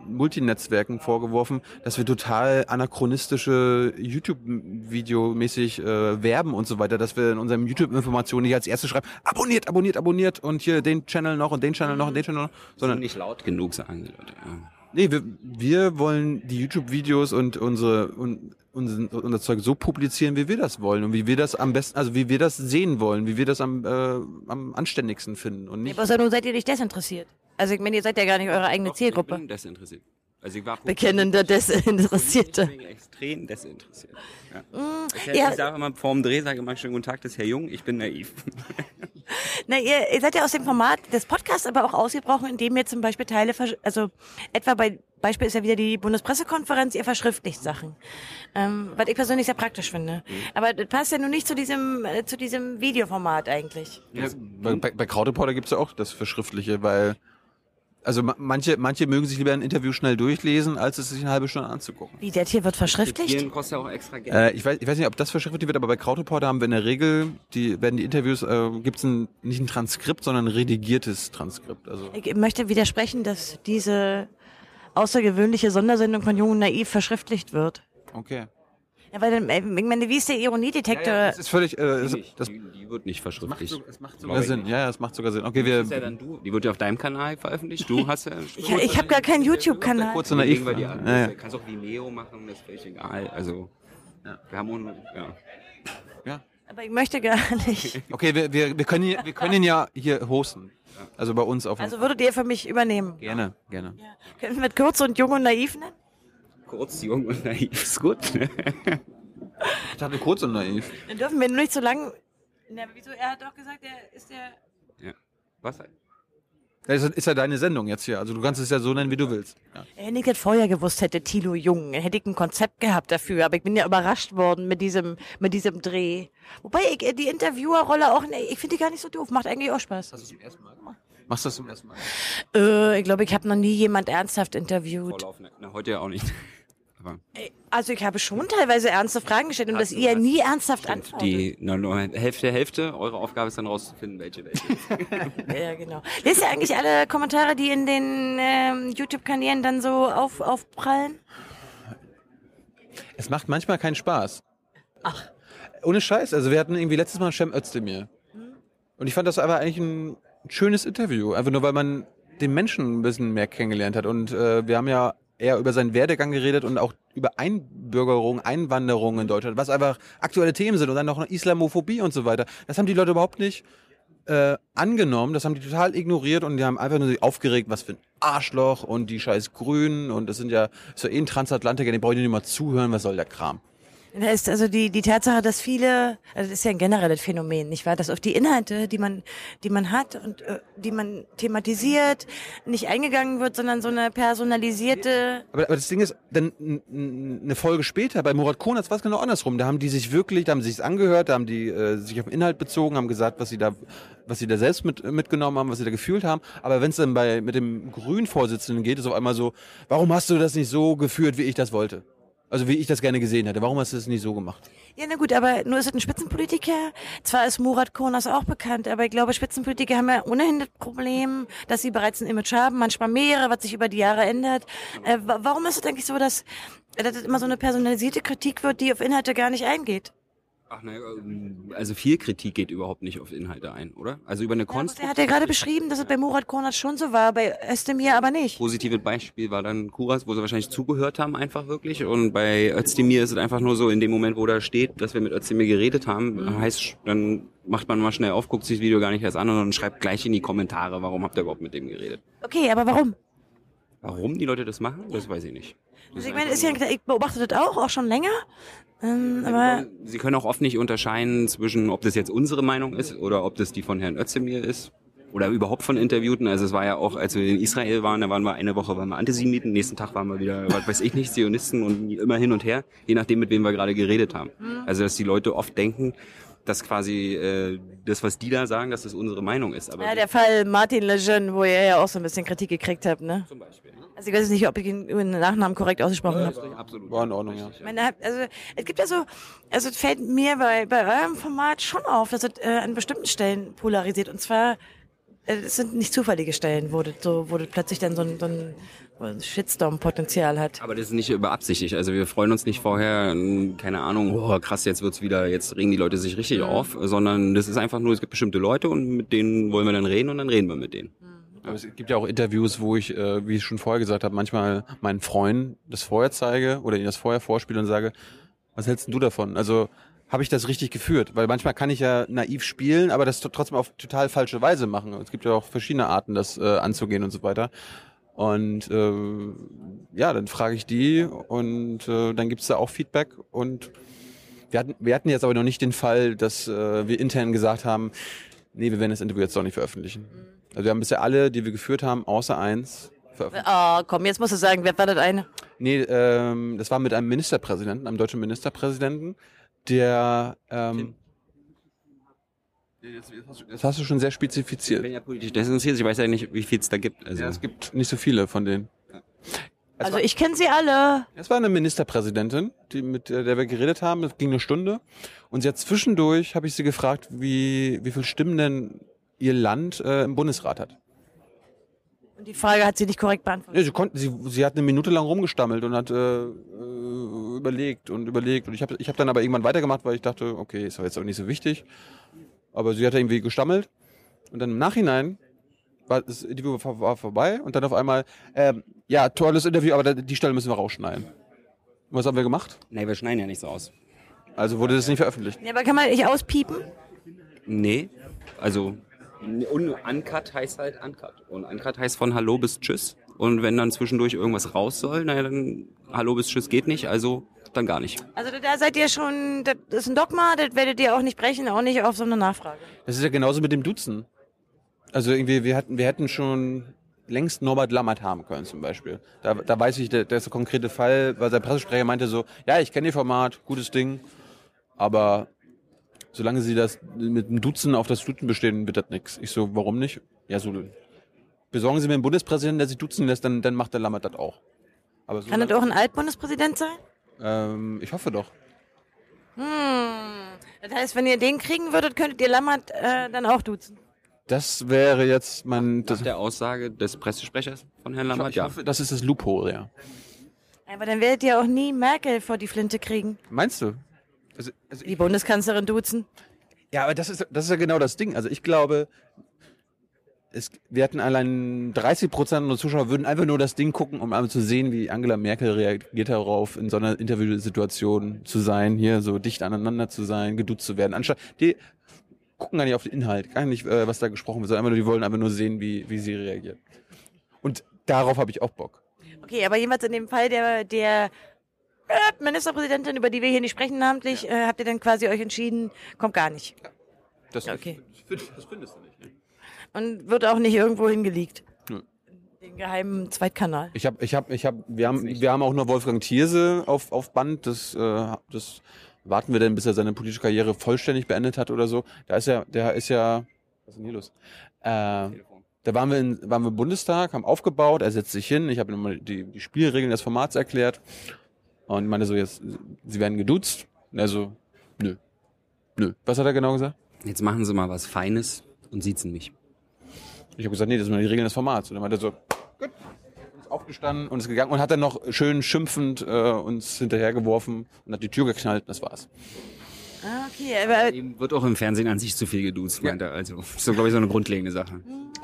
Multinetzwerken vorgeworfen, dass wir total anachronistische YouTube-Video-mäßig äh, werben und so weiter, dass wir in unserem YouTube-Informationen nicht als erstes schreiben, abonniert, abonniert, abonniert und hier den Channel noch und den Channel noch und den Channel noch, sondern nicht laut genug sagen die Leute. Ja. Nee, wir, wir wollen die YouTube-Videos und unsere und unser, unser Zeug so publizieren, wie wir das wollen und wie wir das am besten, also wie wir das sehen wollen, wie wir das am, äh, am anständigsten finden und nicht. Aber so, nun seid ihr nicht desinteressiert. Also ich meine, ihr seid ja gar nicht eure eigene Doch, Zielgruppe. Ich bin desinteressiert. Also ich war Bekennender Desinteressierte. Ich bin extrem desinteressiert. Ja. Ich, Mm, ja. ich sage immer vor dem Dreh, sage immer schönen guten Tag, das ist Herr Jung, ich bin naiv. Na, ihr, ihr seid ja aus dem Format des Podcasts aber auch ausgebrochen, indem ihr zum Beispiel Teile, versch- also etwa bei Beispiel ist ja wieder die Bundespressekonferenz, ihr verschriftlicht Sachen. Ähm, was ich persönlich sehr praktisch finde. Aber das passt ja nun nicht zu diesem, äh, zu diesem Videoformat eigentlich. Ja, bei, bei, bei Krauteporter gibt's ja auch das Verschriftliche, weil also ma- manche, manche mögen sich lieber ein Interview schnell durchlesen, als es sich eine halbe Stunde anzugucken. Wie, der Tier wird verschriftlicht? Kostet ja auch extra Geld. Äh, ich, weiß, ich weiß nicht, ob das verschriftlicht wird, aber bei Krauteporter haben wir in der Regel, die werden die Interviews, äh, gibt's ein, nicht ein Transkript, sondern ein redigiertes Transkript. Also Ich möchte widersprechen, dass diese außergewöhnliche Sondersendung von Jung und Naiv verschriftlicht wird. okay. Ja, weil, dann, äh, ich meine, wie ist der Ironiedetektor? Das ist völlig, äh, das, die, das die, die wird nicht verschriftlicht. es macht sogar Sinn. Ja, ja, es macht sogar Sinn. Okay, wir ja dann du. Die wird ja auf deinem Kanal veröffentlicht. Du hast ja. Ich, ich habe gar keinen YouTube-Kanal. kurz und naiv. Legen wir die an. Ja, ja. Du kannst auch Vimeo machen, das ist völlig egal. Also, wir haben auch, ja. ja. Aber ich möchte gar nicht. Okay, wir, wir, wir können ihn, wir können ihn ja hier hosten. Also bei uns auf dem Also würdet ihr für mich übernehmen? Gerne, gerne. Können wir kurz und jung und naiv nennen? Kurz, jung und naiv ist gut. Ich dachte kurz und naiv. Dann dürfen wir nur nicht so lang. Na, aber wieso? Er hat doch gesagt, er ist der. ja. Was? Das ist, ist ja deine Sendung jetzt hier. Also du kannst es ja so nennen, wie du willst. Ja. Wenn ich das vorher gewusst hätte, Tilo Jung, dann hätte ich ein Konzept gehabt dafür. Aber ich bin ja überrascht worden mit diesem, mit diesem Dreh. Wobei ich äh, die Interviewerrolle auch, ne, ich finde die gar nicht so doof. Macht eigentlich auch Spaß. Hast du das zum ersten Mal gemacht? Machst du das zum ersten Mal? Äh, ich glaube, ich habe noch nie jemand ernsthaft interviewt. Vorlauf, ne? Na, heute ja auch nicht. Aber Also ich habe schon teilweise ernste Fragen gestellt und dass ihr hast- nie ernsthaft antwortet. die na, nur Hälfte, Hälfte. Eure Aufgabe ist dann rauszufinden, welche welche. Ja, genau. Lest ihr eigentlich alle Kommentare, die in den ähm, YouTube-Kanälen dann so auf, aufprallen? Es macht manchmal keinen Spaß. Ach. Ohne Scheiß. Also wir hatten irgendwie letztes Mal Cem Özdemir. Und ich fand das aber eigentlich ein schönes Interview. Einfach nur, weil man den Menschen ein bisschen mehr kennengelernt hat. Und äh, wir haben ja eher über seinen Werdegang geredet und auch über Einbürgerung, Einwanderung in Deutschland, was einfach aktuelle Themen sind und dann noch Islamophobie und so weiter. Das haben die Leute überhaupt nicht äh, angenommen, das haben die total ignoriert und die haben einfach nur sich aufgeregt, was für ein Arschloch und die scheiß Grünen und das sind ja ja eh ein Transatlantiker, den brauche ich nicht mal zuhören, was soll der Kram? Da ist also die, die Tatsache, dass viele, also das ist ja ein generelles Phänomen, nicht wahr, dass auf die Inhalte, die man, die man hat und äh, die man thematisiert, nicht eingegangen wird, sondern so eine personalisierte, Aber, aber das Ding ist, dann eine Folge später bei Murat Konatz war es genau andersrum. Da haben die sich wirklich, da haben sie sich angehört, da haben die äh, sich auf den Inhalt bezogen, haben gesagt, was sie da, was sie da selbst mit, mitgenommen haben, was sie da gefühlt haben. Aber wenn es dann bei mit dem Grünen-Vorsitzenden geht, ist auf einmal so, warum hast du das nicht so geführt, wie ich das wollte? Also wie ich das gerne gesehen hätte. Warum hast du das nicht so gemacht? ja na gut, aber nur ist es ein Spitzenpolitiker. Zwar ist Murat Konas auch bekannt, aber ich glaube, Spitzenpolitiker haben ja ohnehin das Problem, dass sie bereits ein Image haben, manchmal mehrere, was sich über die Jahre ändert. Äh, wa- warum ist es eigentlich so, dass, dass das immer so eine personalisierte Kritik wird, die auf Inhalte gar nicht eingeht? Ach ne, also viel Kritik geht überhaupt nicht auf Inhalte ein, oder? Also über eine Er konstruktive hat ja gerade beschrieben, dass es bei Murat Konas schon so war, bei Özdemir aber nicht. positives Beispiel war dann Kuras, wo sie wahrscheinlich zugehört haben einfach wirklich. Und bei Özdemir ist es einfach nur so, in dem Moment, wo da steht, dass wir mit Özdemir geredet haben, heißt, dann macht man mal schnell auf, guckt sich das Video gar nicht erst an und schreibt gleich in die Kommentare, warum habt ihr überhaupt mit dem geredet. Okay, aber warum? Warum die Leute das machen, das weiß ich nicht. Das Also ich meine, ist ja, ich beobachte das auch, auch schon länger. Ähm, aber Sie können auch oft nicht unterscheiden zwischen, ob das jetzt unsere Meinung ist oder ob das die von Herrn Özdemir ist. Oder überhaupt von Interviewten. Also es war ja auch, als wir in Israel waren, da waren wir eine Woche waren wir Antisemiten, nächsten Tag waren wir wieder, was weiß ich nicht, Zionisten und immer hin und her, je nachdem, mit wem wir gerade geredet haben. Also dass die Leute oft denken, dass quasi äh, das, was die da sagen, dass das unsere Meinung ist. Aber ja, der Fall Martin Lejeune, wo ihr ja auch so ein bisschen Kritik gekriegt habt, ne? zum Beispiel. Ne? Also ich weiß nicht, ob ich den Nachnamen korrekt ausgesprochen habe. Absolut. War in Ordnung, ja. Ich meine, also es gibt ja so, also es fällt mir bei, bei eurem Format schon auf, dass es äh, an bestimmten Stellen polarisiert. Und zwar äh, es sind nicht zufällige Stellen, wo das, so, wo das plötzlich dann so ein, so ein Shitstorm-Potenzial hat. Aber das ist nicht beabsichtigt. Also wir freuen uns nicht vorher, keine Ahnung, oh krass, jetzt wird's wieder, jetzt regen die Leute sich richtig auf, sondern das ist einfach nur, es gibt bestimmte Leute und mit denen wollen wir dann reden und dann reden wir mit denen. Aber es gibt ja auch Interviews, wo ich, äh, wie ich schon vorher gesagt habe, manchmal meinen Freunden das vorher zeige oder ihnen das vorher vorspiele und sage, was hältst denn du davon? Also habe ich das richtig geführt? Weil manchmal kann ich ja naiv spielen, aber das trotzdem auf total falsche Weise machen. Es gibt ja auch verschiedene Arten, das äh, anzugehen und so weiter. Und äh, ja, dann frage ich die und äh, dann gibt's da auch Feedback und wir hatten, wir hatten jetzt aber noch nicht den Fall, dass äh, wir intern gesagt haben, nee, wir werden das Interview jetzt doch nicht veröffentlichen. Also wir haben bisher alle, die wir geführt haben, außer eins, veröffentlicht. Oh, komm, jetzt musst du sagen, wer war das eine? Nee, ähm, das war mit einem Ministerpräsidenten, einem deutschen Ministerpräsidenten, der ähm, das, das hast du schon sehr Ich spezifiziert. bin ja politisch desinteressiert, ich weiß ja nicht, wie viel es da gibt. Also Ja, es gibt nicht so viele von denen. Es Also war- ich kenne sie alle. Es war eine Ministerpräsidentin, die, mit der wir geredet haben. Das ging eine Stunde. Und sie hat zwischendurch, habe ich sie gefragt, wie, wie viele Stimmen denn ihr Land äh, im Bundesrat hat. Und die Frage hat sie nicht korrekt beantwortet. Ja, sie, konnte, sie, sie hat eine Minute lang rumgestammelt und hat äh, äh, überlegt und überlegt. Und ich habe ich hab dann aber irgendwann weitergemacht, weil ich dachte, okay, ist doch jetzt auch nicht so wichtig. Aber sie hat irgendwie gestammelt. Und dann im Nachhinein war das Interview war, war vorbei und dann auf einmal, ähm, ja, tolles Interview, aber die Stelle müssen wir rausschneiden. Und was haben wir gemacht? nee, wir schneiden ja nicht so aus. Also wurde das nicht veröffentlicht. Ja, aber kann man nicht auspiepen? Nee, also un uncut heißt halt uncut. Und uncut heißt von Hallo bis Tschüss. Und wenn dann zwischendurch irgendwas raus soll, naja, dann Hallo bis Tschüss geht nicht, also dann gar nicht. Also da seid ihr schon, das ist ein Dogma, das werdet ihr auch nicht brechen, auch nicht auf so eine Nachfrage. Das ist ja genauso mit dem Duzen. Also irgendwie, wir hatten, wir hätten schon längst Norbert Lammert haben können zum Beispiel. Da, da weiß ich, der, der ist der konkrete Fall, weil sein Pressesprecher meinte so, ja, ich kenne ihr Format, gutes Ding, aber solange sie das mit dem Duzen auf das Duzen bestehen, wird das nix. Ich so, warum nicht? Ja, so, besorgen Sie mir einen Bundespräsidenten, der sich duzen lässt, dann, dann macht der Lammert das auch. Aber so, Kann das auch ein Altbundespräsident sein? Ähm, ich hoffe doch. Hm. Das heißt, wenn ihr den kriegen würdet, könntet ihr Lammert äh, dann auch duzen. Das wäre jetzt mein, das, Nach der Aussage des Pressesprechers von Herrn Lammert, ich ja. hoffe, das ist das Loophole, ja. Aber dann werdet ihr auch nie Merkel vor die Flinte kriegen. Meinst du? Also, also Die Bundeskanzlerin duzen. Ja, aber das ist, das ist ja genau das Ding. Also ich glaube, es, wir hatten allein 30 Prozent unserer Zuschauer würden einfach nur das Ding gucken, um einmal zu sehen, wie Angela Merkel reagiert darauf, in so einer Interviewsituation zu sein, hier so dicht aneinander zu sein, geduzt zu werden. Anstatt, die gucken gar nicht auf den Inhalt, gar nicht, äh, was da gesprochen wird, sondern einfach nur, die wollen einfach nur sehen, wie, wie sie reagiert. Und darauf habe ich auch Bock. Okay, aber jedenfalls in dem Fall der, der äh, Ministerpräsidentin, über die wir hier nicht sprechen namentlich, äh, habt ihr dann quasi euch entschieden, kommt gar nicht. Das, Okay. das findest du nicht. Und wird auch nicht irgendwo hingelegt. Nö. Den geheimen Zweitkanal. Ich habe, ich habe, ich habe, wir haben, wir haben auch nur Wolfgang Thierse auf, auf Band. Das, äh, das warten wir denn, bis er seine politische Karriere vollständig beendet hat oder so. Da ist ja, der ist ja, was ist denn hier los? Äh, da waren wir, in, waren wir im Bundestag, haben aufgebaut, er setzt sich hin, ich habe ihm mal die, die Spielregeln des Formats erklärt und meinte so, jetzt, sie werden geduzt. Und er so, nö, nö. Was hat er genau gesagt? Jetzt machen Sie mal was Feines und siezen mich. Ich habe gesagt, nee, das sind nur die Regeln des Formats. Und dann meinte er so, gut, ist aufgestanden und ist gegangen und hat dann noch schön schimpfend äh, uns hinterhergeworfen und hat die Tür geknallt und das war's. Ah, okay, aber Ihm wird auch im Fernsehen an sich zu viel geduzt, meint er. Also, ist so, glaube ich, so eine grundlegende Sache.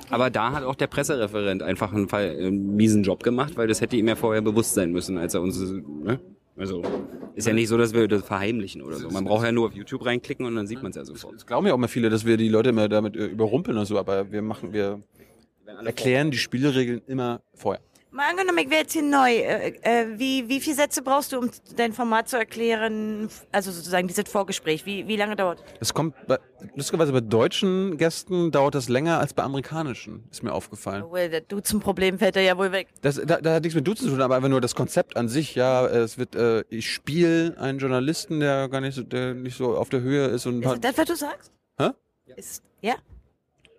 Aber da hat auch der Pressereferent einfach einen, Fall, einen miesen Job gemacht, weil das hätte ihm ja vorher bewusst sein müssen, als er uns, ne? Also, ist ja nicht so, dass wir das verheimlichen oder so. Man braucht ja nur auf YouTube reinklicken und dann sieht man es ja sofort. Es glauben ja auch immer viele, dass wir die Leute immer damit äh, überrumpeln und so, aber wir machen, wir erklären die Spielregeln immer vorher. Mal angenommen, ich wäre jetzt hier neu. Äh, äh, wie, wie viele Sätze brauchst du, um dein Format zu erklären? Also sozusagen dieses Vorgespräch. Wie, wie lange dauert? Es kommt, bei, lustigerweise bei deutschen Gästen dauert das länger als bei amerikanischen, ist mir aufgefallen. Well, das Duzen-Problem fällt ja wohl weg. Das, da, da hat nichts mit Duzen zu tun, aber einfach nur das Konzept an sich. Ja, es wird, äh, ich spiele einen Journalisten, der gar nicht so, der nicht so auf der Höhe ist und Ist hat, das, was du sagst? Hä? Ist, ja.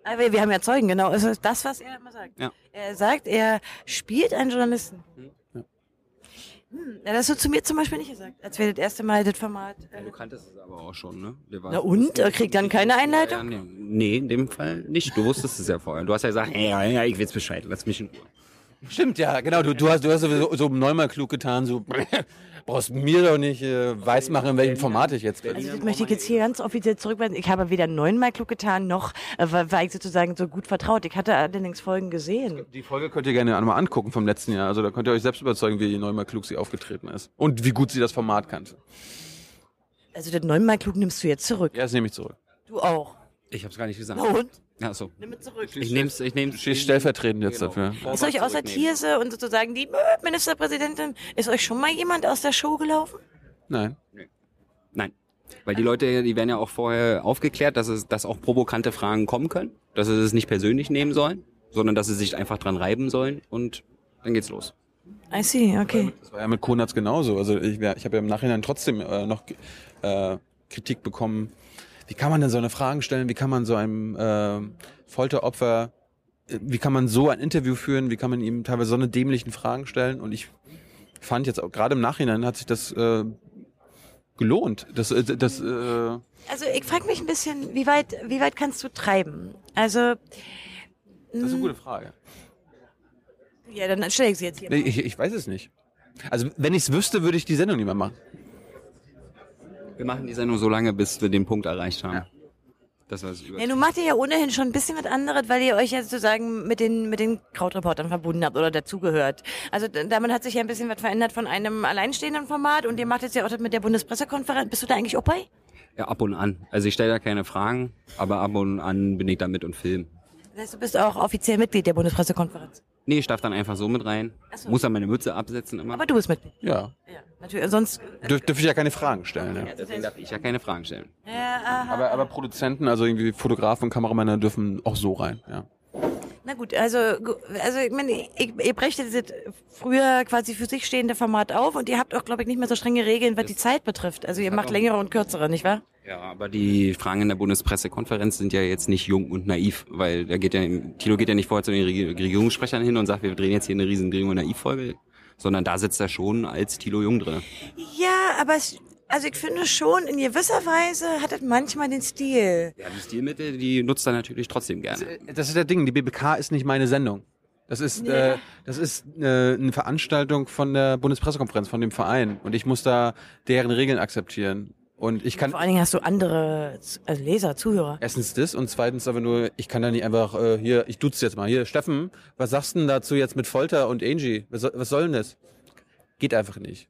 Aber wir haben ja Zeugen, genau. Es ist das, was er immer sagt. Ja. Er sagt, er spielt einen Journalisten. Ja. Ja, das hast du zu mir zum Beispiel nicht gesagt, als wir das erste Mal das Format. Äh, Du kanntest es aber auch schon, ne? Na und? Er kriegt dann keine Ja, Einleitung? nee. nee, in dem Fall nicht. Du wusstest es ja vorher. Du hast ja gesagt, ja, ja, ich weiß Bescheid, lass mich in Ruhe. Stimmt, ja, genau. Du, du hast, du hast so, so neunmal klug getan, so brauchst mir doch nicht äh, weismachen, in welchem Format ich jetzt bin. Also das möchte ich jetzt hier ganz offiziell zurückweisen. Ich habe weder neunmal klug getan, noch äh, war, ich sozusagen so gut vertraut. Ich hatte allerdings Folgen gesehen. Die Folge könnt ihr gerne einmal angucken vom letzten Jahr. Also da könnt ihr euch selbst überzeugen, wie neunmal klug sie aufgetreten ist. Und wie gut sie das Format kannte. Also das neunmal klug nimmst du jetzt zurück. Ja, das nehme ich zurück. Du auch. Ich hab's gar nicht gesagt. Und? Ach so. Nimm es zurück. Ich nehm's, ich nehm's. Du stehst stellvertretend jetzt dafür. Ist euch außer Thierse und sozusagen die Ministerpräsidentin, ist euch schon mal jemand aus der Show gelaufen? Nein. Nein. Weil die Leute, die werden ja auch vorher aufgeklärt, dass es, dass auch provokante Fragen kommen können, dass sie es nicht persönlich nehmen sollen, sondern dass sie sich einfach dran reiben sollen und dann geht's los. I see, okay. Das war ja mit Konatz genauso. Also ich, ich habe ja im Nachhinein trotzdem äh, noch äh, Kritik bekommen. Wie kann man denn so eine Fragen stellen? Wie kann man so einem äh, Folteropfer, äh, wie kann man so ein Interview führen? Wie kann man ihm teilweise so eine dämlichen Fragen stellen? Und ich fand jetzt auch gerade im Nachhinein hat sich das äh, gelohnt. Das, äh, das, äh, Also ich frage mich ein bisschen, wie weit, wie weit kannst du treiben? Also, das ist eine gute Frage. ja, dann stelle ich sie jetzt hier. Nee, Ich, ich weiß es nicht. Also wenn ich es wüsste, würde ich die Sendung nicht mehr machen. Wir machen die Sendung so lange, bis wir den Punkt erreicht haben. Das war es über. Ja, nun macht ihr ja ohnehin schon ein bisschen was anderes, weil ihr euch ja sozusagen mit den, mit den Krautreportern verbunden habt oder dazugehört. Also damit hat sich ja ein bisschen was verändert von einem alleinstehenden Format und ihr macht jetzt ja auch das mit der Bundespressekonferenz. Bist du da eigentlich auch bei? Ja, ab und an. Also ich stelle da keine Fragen, aber ab und an bin ich da mit und film. Das heißt, du bist auch offiziell Mitglied der Bundespressekonferenz. Nee, ich darf dann einfach so mit rein. Ach so. Muss dann meine Mütze absetzen immer. Aber du bist Mitglied. Ja. Ja, natürlich. Sonst. Dürf, dürf ich ja keine Fragen stellen. Ja. Deswegen darf ich ja keine Fragen stellen. Ja, aha. Aber, aber Produzenten, also irgendwie Fotografen und Kameramänner dürfen auch so rein. Ja. Na gut, also, also ich meine, ich, ihr brecht dieses früher quasi für sich stehende Format auf und ihr habt auch, glaube ich, nicht mehr so strenge Regeln, was die Zeit betrifft. Also ihr macht längere und kürzere, nicht wahr? Ja, aber die Fragen in der Bundespressekonferenz sind ja jetzt nicht jung und naiv, weil da geht ja, Tilo geht ja nicht vorher zu den Reg- Regierungssprechern hin und sagt, wir drehen jetzt hier eine riesen Dreh- und Naiv-Folge, sondern da sitzt er schon als Tilo Jung drin. Ja, aber es, also ich finde schon, in gewisser Weise hat es manchmal den Stil. Ja, die Stilmittel, die nutzt er natürlich trotzdem gerne. Das ist der Ding, die BBK ist nicht meine Sendung. Das ist, äh, das ist äh, eine Veranstaltung von der Bundespressekonferenz, von dem Verein. Und ich muss da deren Regeln akzeptieren. Und ich kann Vor allen Dingen hast du andere also Leser, Zuhörer. erstens das und zweitens aber nur, ich kann da nicht einfach, äh, hier, ich duze jetzt mal. Hier, Steffen, was sagst du denn dazu jetzt mit Folter und Angie? Was, was soll denn das? Geht einfach nicht.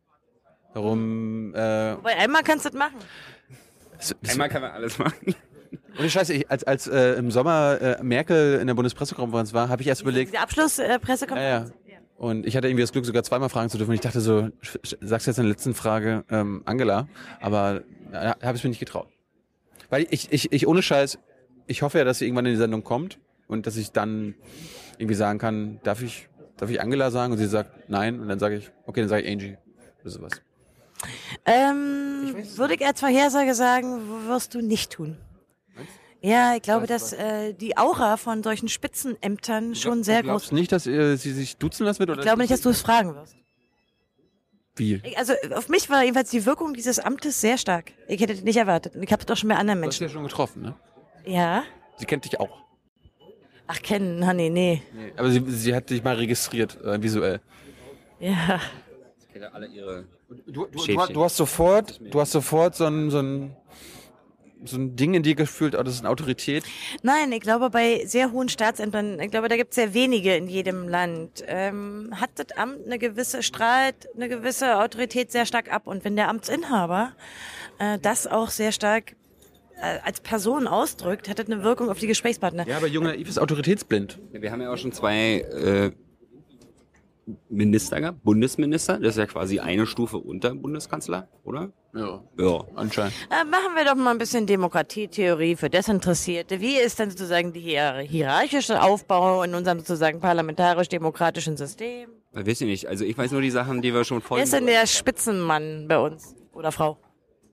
Darum, äh, Bei einmal kannst du das machen. das, das, Einmal kann man alles machen. und ich scheiße, ich, als, als äh, im Sommer äh, Merkel in der Bundespressekonferenz war, habe ich erst überlegt, Die Abschlusspressekonferenz. Ja, ja. Und ich hatte irgendwie das Glück, sogar zweimal fragen zu dürfen. Und ich dachte so, sagst du jetzt in der letzten Frage ähm, Angela, aber ja, habe ich mir nicht getraut. Weil ich, ich, ich ohne Scheiß, ich hoffe ja, dass sie irgendwann in die Sendung kommt und dass ich dann irgendwie sagen kann, darf ich, darf ich Angela sagen? Und sie sagt nein. Und dann sage ich, okay, dann sage ich Angie oder sowas. Ähm, würde ich als Vorhersage sagen, wirst du nicht tun. Ja, ich glaube, dass äh, die Aura von solchen Spitzenämtern schon sehr du glaubst groß. nicht, dass äh, sie sich duzen lassen wird? Oder Ich glaube nicht, dass du es fragen wirst. Wie? Ich, also auf mich war jedenfalls die Wirkung dieses Amtes sehr stark. Ich hätte das nicht erwartet. Ich habe es doch schon bei anderen Du hast sie Menschen. ja schon getroffen, ne? Ja? Sie kennt dich auch. Ach, kennen, Honey, nee. Nee. Aber sie, sie hat dich mal registriert, äh, visuell. Ja. Ich kenne alle ihre Du, du, Schäfchen. du, hast sofort, du hast sofort so ein, so ein, so ein Ding in dir gefühlt, oh, das ist eine Autorität. Nein, ich glaube, bei sehr hohen Staatsämtern, ich glaube, da gibt es sehr wenige in jedem Land, ähm, hat das Amt eine gewisse, strahlt eine gewisse Autorität sehr stark ab. Und wenn der Amtsinhaber äh, das auch sehr stark äh, als Person ausdrückt, hat das eine Wirkung auf die Gesprächspartner. Ja, aber Junge Naiv ist autoritätsblind. Wir haben ja auch schon zwei äh, Minister gehabt, Bundesminister, das ist ja quasi eine Stufe unter Bundeskanzler, oder? Ja. Ja. Anscheinend. Äh, machen wir doch mal ein bisschen Demokratietheorie für Desinteressierte. Wie ist denn sozusagen die hier hierarchische Aufbau in unserem sozusagen parlamentarisch-demokratischen System? Ich weiß ich nicht, also ich weiß nur die Sachen, die wir schon voll... Wer ist denn der Spitzenmann bei uns? Oder Frau?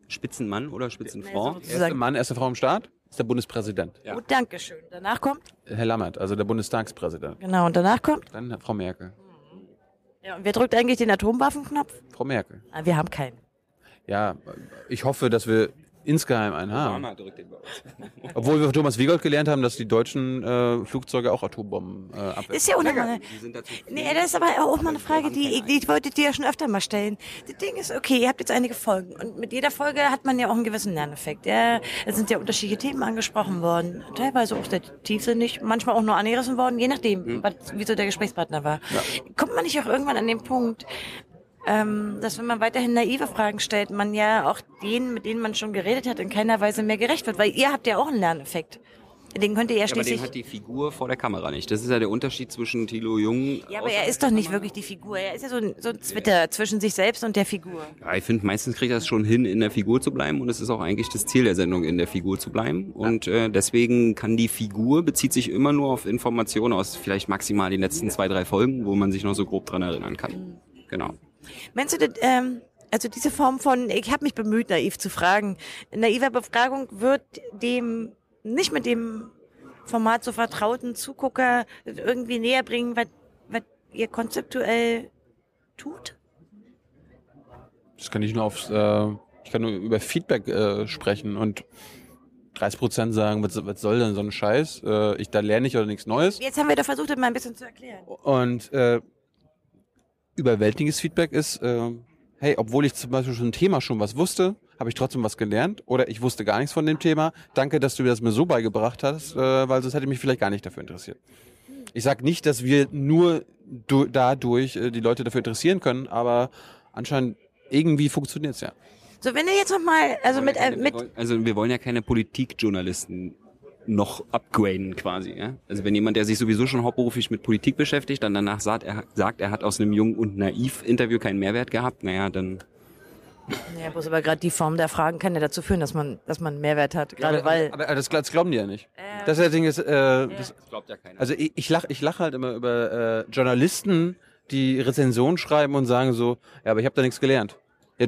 Spitzenmann oder Spitzenfrau? Nee, so- Erste Mann, erste Frau im Staat ist der Bundespräsident. Ja. Gut, Dankeschön. Danach kommt? Herr Lammert, also der Bundestagspräsident. Genau, und danach kommt? Dann Frau Merkel. Ja, und wer drückt eigentlich den Atomwaffenknopf? Frau Merkel. Ah, Wir haben keinen. Ja, ich hoffe, dass wir insgeheim einen haben. Obama drückt den bei uns. Obwohl wir von Thomas Wiegold gelernt haben, dass die deutschen äh, Flugzeuge auch Atombomben äh, abwerfen. Ist ja auch nochmal Nee, das ist aber auch mal eine Frage, die, ich- die ich wollte dir ja schon öfter mal stellen. Das Ding ist, okay, ihr habt jetzt einige Folgen und mit jeder Folge hat man ja auch einen gewissen Lerneffekt. Ja, es sind ja unterschiedliche Themen angesprochen worden, teilweise auch sehr tiefsinnig, manchmal auch nur angerissen worden, je nachdem, was, wie so der Gesprächspartner war. Kommt man nicht auch irgendwann an den Punkt, ähm, dass wenn man weiterhin naive Fragen stellt, man ja auch denen, mit denen man schon geredet hat, in keiner Weise mehr gerecht wird, weil ihr habt ja auch einen Lerneffekt. Den könnt ihr ja Ja, aber den schließlich... hat die Figur vor der Kamera nicht. Das ist ja der Unterschied zwischen Thilo Jung. Ja, aber er ist doch nicht wirklich die Figur. Er ist ja so ein, so ein Twitter zwischen sich selbst und der Figur. Ja, ich finde, meistens kriegt er es schon hin, in der Figur zu bleiben und es ist auch eigentlich das Ziel der Sendung, in der Figur zu bleiben. Und äh, deswegen kann die Figur, bezieht sich immer nur auf Informationen aus vielleicht maximal den letzten zwei, drei Folgen, wo man sich noch so grob dran erinnern kann. Genau. Meinst du, ähm, also diese Form von, ich habe mich bemüht, naiv zu fragen, naiver Befragung wird dem, nicht mit dem Format so vertrauten Zugucker irgendwie näher bringen, was, was ihr konzeptuell tut? Das kann ich nur aufs, äh, ich kann nur über Feedback äh, sprechen und 30 Prozent sagen, was, was soll denn so ein Scheiß? Äh, ich, da lerne ich oder nichts Neues. Jetzt haben wir doch versucht, das mal ein bisschen zu erklären. Und äh, überwältigendes Feedback ist, äh, hey, obwohl ich zum Beispiel schon ein Thema schon was wusste, habe ich trotzdem was gelernt oder ich wusste gar nichts von dem Thema. Danke, dass du mir das mir so beigebracht hast, äh, weil sonst hätte ich mich vielleicht gar nicht dafür interessiert. Ich sag nicht, dass wir nur du dadurch äh, die Leute dafür interessieren können, aber anscheinend irgendwie funktioniert's ja. So, wenn ihr jetzt noch mal, also mit, äh, mit, Also wir wollen ja keine Politikjournalisten noch upgraden quasi. Ja? Also wenn jemand, der sich sowieso schon hauptberuflich mit Politik beschäftigt, dann danach sagt, er, sagt, er hat aus einem Jung und Naiv-Interview keinen Mehrwert gehabt, naja, dann ja, bloß aber gerade die Form der Fragen kann ja dazu führen, dass man, dass man einen Mehrwert hat, gerade aber, weil, Aber, aber das, das glauben die ja nicht. Das ist das Ding ist, äh, das, das glaubt ja keiner. Also ich, ich lach, ich lach halt immer über äh, Journalisten, die Rezensionen schreiben und sagen so, ja, aber ich habe da nichts gelernt. Ja,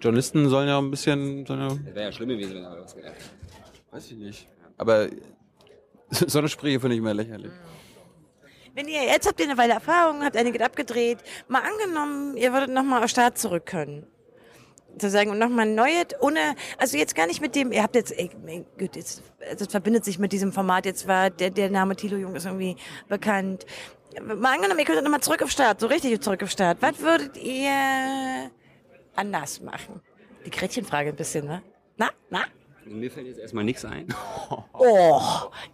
Journalisten sollen ja ein bisschen, sollen ja, das wäre ja schlimm gewesen, wenn er was gelernt hätte. weiß ich nicht. Aber so eine Sprüche finde ich immer lächerlich. Wenn ihr, jetzt habt ihr eine Weile Erfahrung, habt einiges abgedreht, mal angenommen, ihr würdet nochmal auf Start zurück können. Sozusagen, und nochmal neues, ohne, also jetzt gar nicht mit dem, ihr habt jetzt, ey, Gott, jetzt, das verbindet sich mit diesem Format, jetzt war der, der Name Thilo Jung ist irgendwie bekannt. Mal angenommen, ihr könntet nochmal zurück auf Start, so richtig zurück auf Start. Was würdet ihr anders machen? Die Gretchenfrage ein bisschen, ne? Na, na? Mir fällt jetzt erstmal nichts ein. Oh,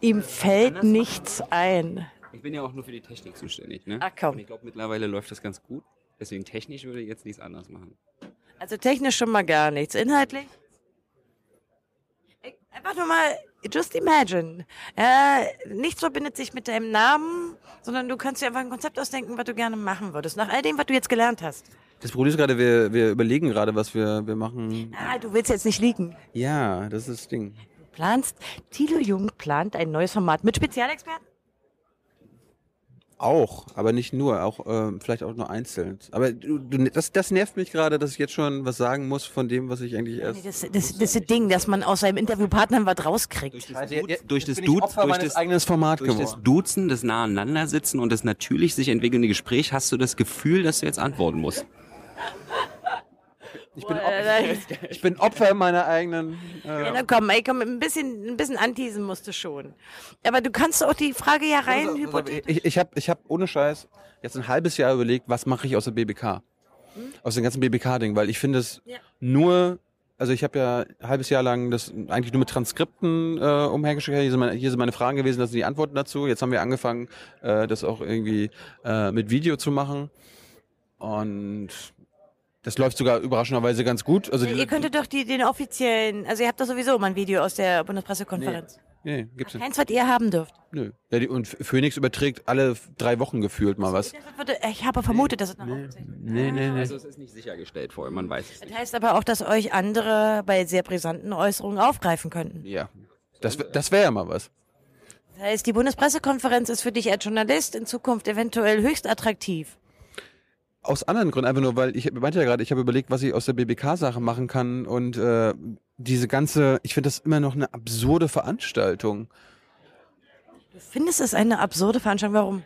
ihm fällt nichts ein. Ich bin ja auch nur für die Technik zuständig. Ne? Ach, komm. Und ich glaube, mittlerweile läuft das ganz gut. Deswegen technisch würde ich jetzt nichts anderes machen. Also technisch schon mal gar nichts. Inhaltlich? Ich- Einfach nur mal, just imagine. Äh, nichts verbindet sich mit deinem Namen, sondern du kannst dir einfach ein Konzept ausdenken, was du gerne machen würdest. Nach all dem, was du jetzt gelernt hast. Das Problem ist gerade, wir, wir überlegen gerade, was wir, wir machen. Ah, du willst jetzt nicht liegen. Ja, das ist das Ding. Du planst, Thilo Jung plant ein neues Format mit Spezialexperten? Auch, aber nicht nur, auch ähm, vielleicht auch nur einzeln. Aber du, du, das, das nervt mich gerade, dass ich jetzt schon was sagen muss von dem, was ich eigentlich erst. Nee, das, das, das ist das Ding, dass man aus seinem Interviewpartner was rauskriegt. das, Jetzt- jetzt durch das, Duz, durch das, eigenes Format durch das geworden. Duzen, das nahe Aneinandersitzen und das natürlich sich entwickelnde Gespräch hast du das Gefühl, dass du jetzt antworten musst. Ich bin, Opfer, ich bin Opfer meiner eigenen. Äh, Ja, na komm, ey, komm, ein bisschen, ein bisschen anteasen musst du schon. Aber du kannst auch die Frage ja rein hypothetisch. ich ich habe ich hab ohne Scheiß jetzt ein halbes Jahr überlegt, was mache ich aus der BBK? Aus dem ganzen BBK-Ding, weil ich finde es Ja. nur, also ich habe ja ein halbes Jahr lang das eigentlich nur mit Transkripten äh, umhergeschickt. Hier sind, meine, hier sind meine Fragen gewesen, das sind die Antworten dazu. Jetzt haben wir angefangen, äh, das auch irgendwie äh, mit Video zu machen. Und das läuft sogar überraschenderweise ganz gut. Also die- Ihr könntet doch die, den offiziellen, also ihr habt doch sowieso mal ein Video aus der Bundespressekonferenz. nee, gibt's nicht. Keins, was ihr haben dürft. Nö. Ja, die, und Phoenix überträgt alle drei Wochen gefühlt mal was. Ich habe vermutet, dass es noch wird. Nee, nee, nee. Also es ist nicht sichergestellt vorher, man weiß es nicht. Das heißt aber auch, dass euch andere bei sehr brisanten Äußerungen aufgreifen könnten. Ja. Das, das wäre ja mal was. Das heißt, die Bundespressekonferenz ist für dich als Journalist in Zukunft eventuell höchst attraktiv. Aus anderen Gründen, einfach nur, weil ich meinte ja gerade, ich habe überlegt, was ich aus der BBK-Sache machen kann und äh, diese ganze, ich finde das immer noch eine absurde Veranstaltung, Du findest es eine absurde Veranstaltung. Warum?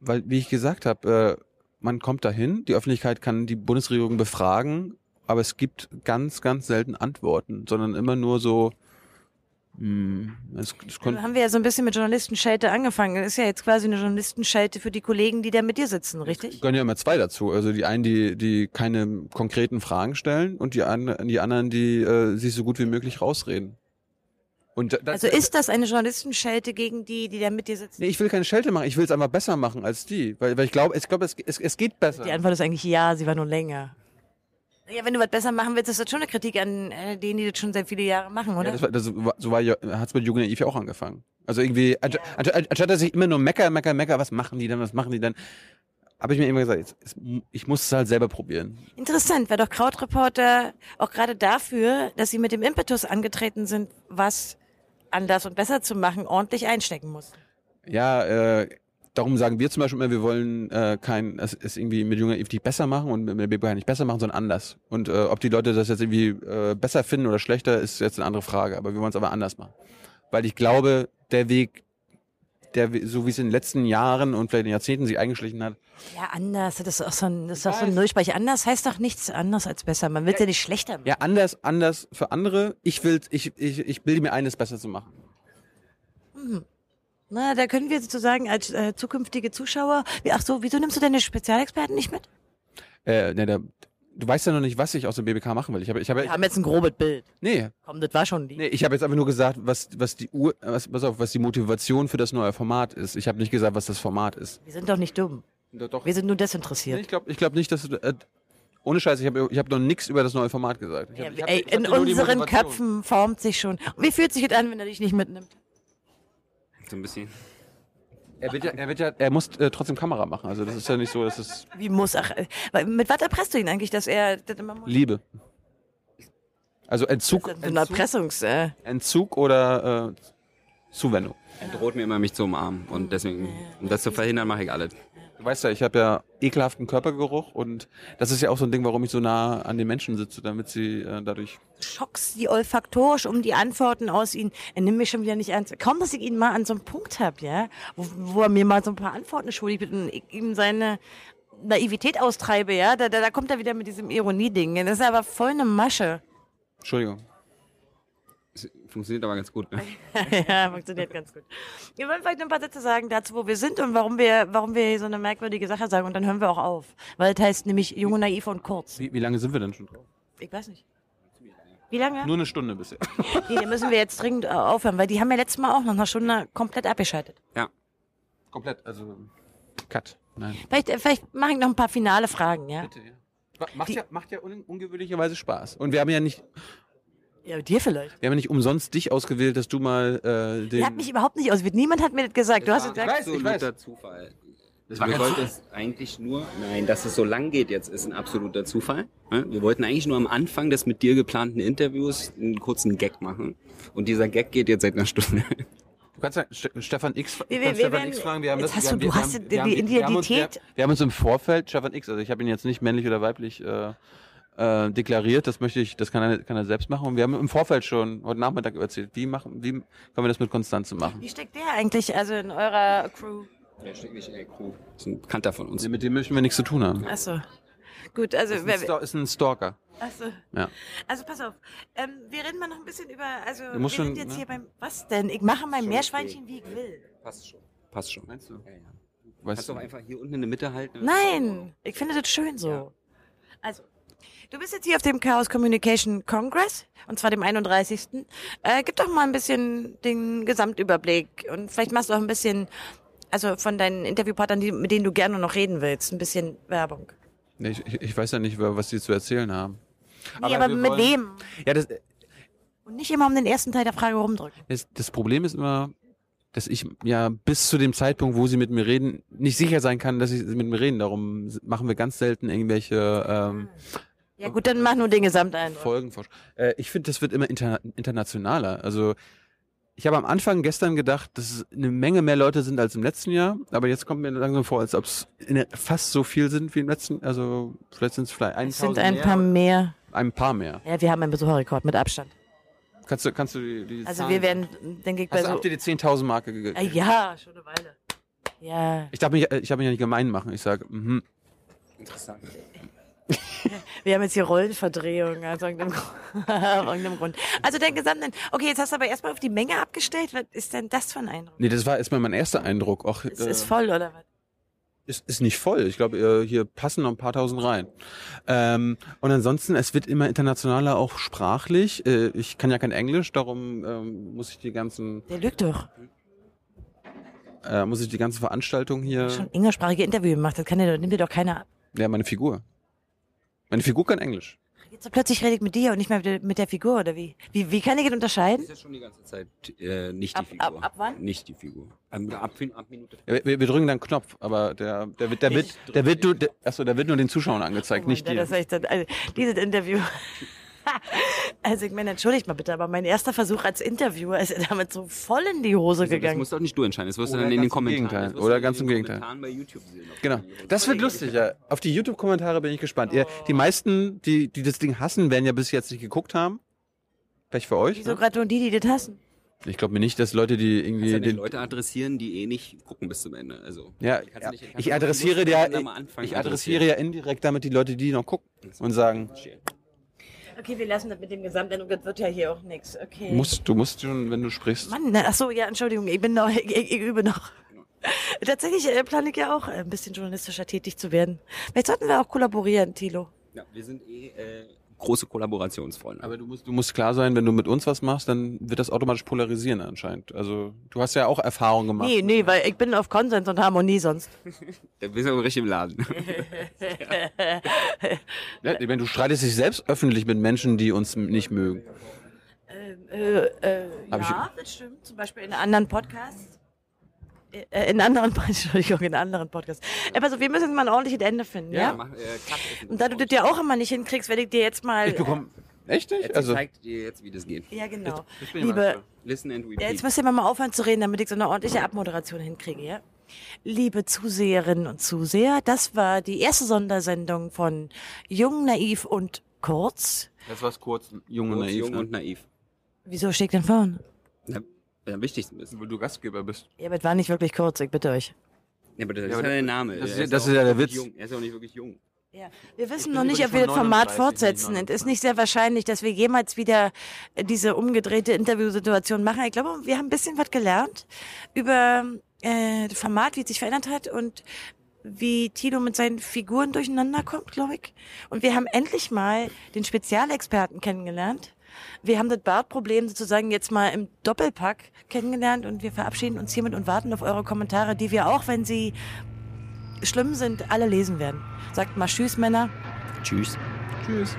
weil, wie ich gesagt habe, äh, man kommt dahin, die Öffentlichkeit kann die Bundesregierung befragen, aber es gibt ganz, ganz selten Antworten, sondern immer nur so, hm, es, es Dann haben wir ja so ein bisschen mit Journalistenschelte angefangen. Das ist ja jetzt quasi eine Journalistenschelte für die Kollegen, die da mit dir sitzen, richtig? gehören ja immer zwei dazu. Also die einen, die, die keine konkreten Fragen stellen und die, an, die anderen, die äh, sich so gut wie möglich rausreden. Und da- das, Also ist das eine Journalistenschelte gegen die, die da mit dir sitzen? Nee, ich will keine Schelte machen, ich will es einfach besser machen als die. Weil, weil ich glaube, ich glaube, es, es, es geht besser. Die Antwort ist eigentlich ja, sie war nur länger. Ja, wenn du was besser machen willst, ist das schon eine Kritik an äh, denen, die das schon seit viele Jahre machen, oder? Ja, das war, das so war hat's mit Jugend Naiv ja auch angefangen. Also irgendwie, anstatt, anstatt, anstatt dass ich immer nur mecker, mecker, mecker, was machen die denn, was machen die denn, habe ich mir immer gesagt, es- ich muss es halt selber probieren. Interessant, weil doch Krautreporter auch gerade dafür, dass sie mit dem Impetus angetreten sind, was anders und besser zu machen, ordentlich einstecken muss. Ja, äh, darum sagen wir zum Beispiel immer, wir wollen äh, kein, es, es irgendwie mit Naiv nicht besser machen und mit der BBH nicht besser machen, sondern anders. Und äh, ob die Leute das jetzt irgendwie äh, besser finden oder schlechter, ist jetzt eine andere Frage. Aber wir wollen es aber anders machen. Weil ich glaube, der Weg, der, so wie es in den letzten Jahren und vielleicht in Jahrzehnten sich eingeschlichen hat, Ja, anders, das ist auch so ein, das ist auch so ein Nullsprecher. Anders heißt doch nichts anders als besser. Man will ja nicht schlechter machen. Ja, anders, anders für andere. Ich will, ich, ich, ich bilde mir ein, es besser zu machen. Na, da können wir sozusagen als äh, zukünftige Zuschauer, wie, ach so, wieso nimmst du deine Spezialexperten nicht mit? Äh, ne, der, du weißt ja noch nicht, was ich aus dem BBK machen will. Ich habe, ich habe, Wir haben jetzt ein grobes Bild. nee, Komm, das war schon die. nee, ich habe jetzt einfach nur gesagt, was, was die Ur, was, pass auf, was die Motivation für das neue Format ist. Ich habe nicht gesagt, was das Format ist. Wir sind doch nicht dumm. Doch, doch. Wir sind nur Nee, desinteressiert. ich glaube, ich glaube nicht, dass du, äh, ohne Scheiß, ich habe, ich habe noch nichts über das neue Format gesagt. Ich Ja, hab, ich hab, ey, ich hab in unseren. Köpfen formt sich schon. Und wie fühlt sich das an, wenn er dich nicht mitnimmt? So ein bisschen. Er wird ja, er wird ja, er muss äh, trotzdem Kamera machen. Also das ist ja nicht so, dass es Wie muss, ach, mit was erpresst du ihn eigentlich, dass er das immer muss? Liebe. Also Entzug, So eine Entzug, Erpressungs, äh, Entzug oder äh, Zuwendung. Er droht mir immer, mich zu umarmen. Und deswegen, um das zu verhindern, mache ich alles. Du weißt ja, ich habe ja ekelhaften Körpergeruch und das ist ja auch so ein Ding, warum ich so nah an den Menschen sitze, damit sie äh, dadurch. schockst die olfaktorisch um die Antworten aus ihnen. Er nimmt mich schon wieder nicht ernst. Kaum, dass ich ihn mal an so einem Punkt hab, ja, wo, wo er mir mal so ein paar Antworten schuldig wird und ich ihm seine Naivität austreibe, ja, da, da, da kommt er wieder mit diesem Ironie-Ding. Das ist aber voll eine Masche. Entschuldigung. Funktioniert aber ganz gut. Ne? ja, funktioniert ganz gut. Wir wollen vielleicht noch ein paar Sätze sagen dazu, wo wir sind und warum wir, warum wir hier so eine merkwürdige Sache sagen und dann hören wir auch auf. Weil das heißt nämlich Junge, Naiv und Kurz. Wie, wie lange sind wir denn schon drauf? Ich weiß nicht. Wie lange? Nur eine Stunde bisher. Nee, da müssen wir jetzt dringend äh, aufhören, weil die haben ja letztes Mal auch noch eine Stunde komplett abgeschaltet. Ja. Komplett, also Cut. Nein. Vielleicht, äh, vielleicht mache ich noch ein paar finale Fragen, ja? Bitte, ja. Macht ja, macht ja un ungewöhnlicherweise Spaß. Und wir haben ja nicht, Ja, dir vielleicht. wir haben ja nicht umsonst dich ausgewählt, dass du mal äh, den. Ihr habt mich überhaupt nicht ausgewählt. Niemand hat mir das gesagt. Du hast war- gesagt, weiß, ich weiß. Absoluter Zufall. Das war wir wollten es eigentlich nur, nein, dass es so lang geht jetzt, ist ein absoluter Zufall. Wir wollten eigentlich nur am Anfang des mit dir geplanten Interviews einen kurzen Gag machen. Und dieser Gag geht jetzt seit einer Stunde. Du kannst ja Ste Stefan X, Wir- du wir- Stefan werden- X fragen. Wir haben das, hast wir du- haben, du hast wir die haben, wir haben uns, wir, Identität- wir haben uns im Vorfeld Stefan X, also ich habe ihn jetzt nicht männlich oder weiblich äh, äh, deklariert. Das möchte ich, das kann er, kann er selbst machen. Und wir haben im Vorfeld schon heute Nachmittag erzählt, wie machen, wie können wir das mit Konstanze machen? wie steckt der eigentlich also in eurer Crew? Der steckt nicht in der Crew. Das ist ein Bekannter von uns. Mit dem möchten wir nichts zu tun haben. Achso. Gut, also, Ist ein, wer, Stalker, ist ein Stalker. achso. Ja. Also pass auf. Ähm, wir reden mal noch ein bisschen über, also wir musst sind schon, jetzt ne? hier beim, was denn? Ich mache mein Schon Meerschweinchen, okay. wie ich will. Passt schon. Passt schon. Meinst du? Ja, ja. Weißt Kannst du? doch einfach hier unten in der Mitte halten. Nein, ich finde das schön so. Also, du bist jetzt hier auf dem Chaos Communication Congress, und zwar dem 31. Äh, gib doch mal ein bisschen den Gesamtüberblick und vielleicht machst du auch ein bisschen, also von deinen Interviewpartnern, die, mit denen du gerne noch reden willst, ein bisschen Werbung. Nee, ich, ich weiß ja nicht, was die zu erzählen haben. Nee, aber, wir mit wollen- wem? Ja, das, Und nicht immer um den ersten Teil der Frage rumdrücken. das, das Problem ist immer, dass ich ja bis zu dem Zeitpunkt, wo sie mit mir reden, nicht sicher sein kann, dass sie mit mir reden. Darum machen wir ganz selten irgendwelche ähm, Ja gut, dann mach nur den Gesamteindruck. Folgenforschung. Äh, ich finde, das wird immer interna internationaler. Also ich habe am Anfang gestern gedacht, dass es eine Menge mehr Leute sind als im letzten Jahr, aber jetzt kommt mir langsam vor, als ob es fast so viel sind wie im letzten. Also vielleicht sind es vielleicht ein, Es sind ein paar mehr. ein paar mehr. Ja, wir haben einen Besucherrekord mit Abstand. Kannst du, kannst du die, die Also Zahlen- wir werden, denke ich, bei Hast du, so... habt ihr die 10.000 Marke Ah, gegeben? ja, schon eine Weile. Ja. Ich darf mich, äh, ich darf mich ja nicht gemein machen. Ich sage, mhm. Interessant. Wir haben jetzt hier Rollenverdrehung aus irgendeinem, aus irgendeinem Grund. Also dein gesamten, okay, jetzt hast du aber erstmal auf die Menge abgestellt. Was ist denn das für ein Eindruck? Nee, das war erstmal mein erster Eindruck. Auch, Es äh, ist voll, oder was? ist, ist nicht voll. Ich glaube, äh, hier passen noch ein paar tausend rein. Ähm, und ansonsten, es wird immer internationaler, auch sprachlich. Äh, ich kann ja kein Englisch, darum ähm, muss ich die ganzen, Der lügt doch. äh, muss ich die ganzen Veranstaltungen hier. Schon englischsprachige Interview gemacht. Das kann dir, nimmt dir doch keiner ab. Ja, meine Figur. Meine Figur kann Englisch. Jetzt plötzlich rede ich mit dir und nicht mehr mit der, mit der Figur, oder wie? Wie, wie kann ich das unterscheiden? Das ist schon die ganze Zeit äh, nicht Ab- die Figur. ab- ab wann? Nicht die Figur. Ab, ab, ab Minute. Ja, wir, wir drücken dann einen Knopf, aber der, der wird, der wird, der wird nur, der, achso, der wird nur den Zuschauern angezeigt, Oh nicht dir. das echt, also, dieses Interview. Also ich meine, entschuldigt mal bitte, aber mein erster Versuch als Interviewer ist damit so voll in die Hose Das gegangen. musst doch nicht du entscheiden. Das wirst du dann in den Kommentaren. Das Oder ganz im Gegenteil. Kommentaren bei YouTube sehen. ob Genau. Das wird lustig, ja. Auf die YouTube-Kommentare bin ich gespannt. Ihr, die meisten, die, die das Ding hassen, werden ja bis jetzt nicht geguckt haben. Vielleicht für euch. Wieso Ne? gerade nur die, die das hassen? Ich glaube mir nicht, dass Leute, die irgendwie ja nicht den, Leute adressieren, die eh nicht gucken bis zum Ende. Also, ja, ja. nicht- ich adressiere ja, anfangen, ich adressiere ja indirekt damit die Leute, die noch gucken und sagen, Okay, wir lassen das mit dem Gesamteindruck, das wird ja hier auch nichts. Okay. musst, du musst schon, wenn du sprichst. Mann, ach so, ja, Entschuldigung, ich bin noch, ich, ich, ich übe noch. Tatsächlich äh, plane ich ja auch, äh, ein bisschen journalistischer tätig zu werden. Vielleicht sollten wir auch kollaborieren, Tilo. Ja, wir sind eh äh, große Kollaborationsfreunde. Aber du musst, du musst klar sein, wenn du mit uns was machst, dann wird das automatisch polarisieren anscheinend. Also du hast ja auch Erfahrung gemacht. Nee, nee, weil ich bin auf Konsens und Harmonie sonst. Da bist du richtig im Laden. Ja, wenn du streitest dich selbst öffentlich mit Menschen, die uns nicht mögen. Äh, äh, ich- ja, das stimmt. Zum Beispiel in anderen Podcasts. Äh, in anderen, Entschuldigung, in anderen Podcasts. Aber also, wir müssen jetzt mal ein ordentliches Ende finden, ja? mach, äh, Und da du das ja auch immer nicht hinkriegst, werde ich dir jetzt mal. Ich bekomme echt nicht? Jetzt Also zeigt dir jetzt, wie das geht. ja, genau. ich Liebe, Listen and ja, repeat. jetzt müsst ihr mal aufhören zu reden, damit ich so eine ordentliche Abmoderation hinkriege, ja? Liebe Zuseherinnen und Zuseher, das war die erste Sondersendung von Jung, Naiv und Kurz. das war's kurz, jung und Kurz, naiv. jung ne? und naiv. Wieso steht denn vorne? Ja, am wichtigsten bist. Weil du Gastgeber bist. Ja, aber es war nicht wirklich kurz, ich bitte euch. Ja, aber das ist Ja, der Name. das ist Er ja- das ist ja der Witz. Jung. Er ist ja auch nicht wirklich jung. Ja. Wir wissen noch nicht, ob wir das Format 39, fortsetzen. Es ist nicht sehr wahrscheinlich, dass wir jemals wieder diese umgedrehte Interviewsituation machen. Ich glaube, wir haben ein bisschen was gelernt über äh, das Format, wie es sich verändert hat und wie Tilo mit seinen Figuren durcheinander kommt, glaube ich. Und wir haben endlich mal den Spezialexperten kennengelernt. Wir haben das Bartproblem sozusagen jetzt mal im Doppelpack kennengelernt und wir verabschieden uns hiermit und warten auf eure Kommentare, die wir auch, wenn sie schlimm sind, alle lesen werden. Sagt mal Tschüss, Männer. Tschüss. Tschüss.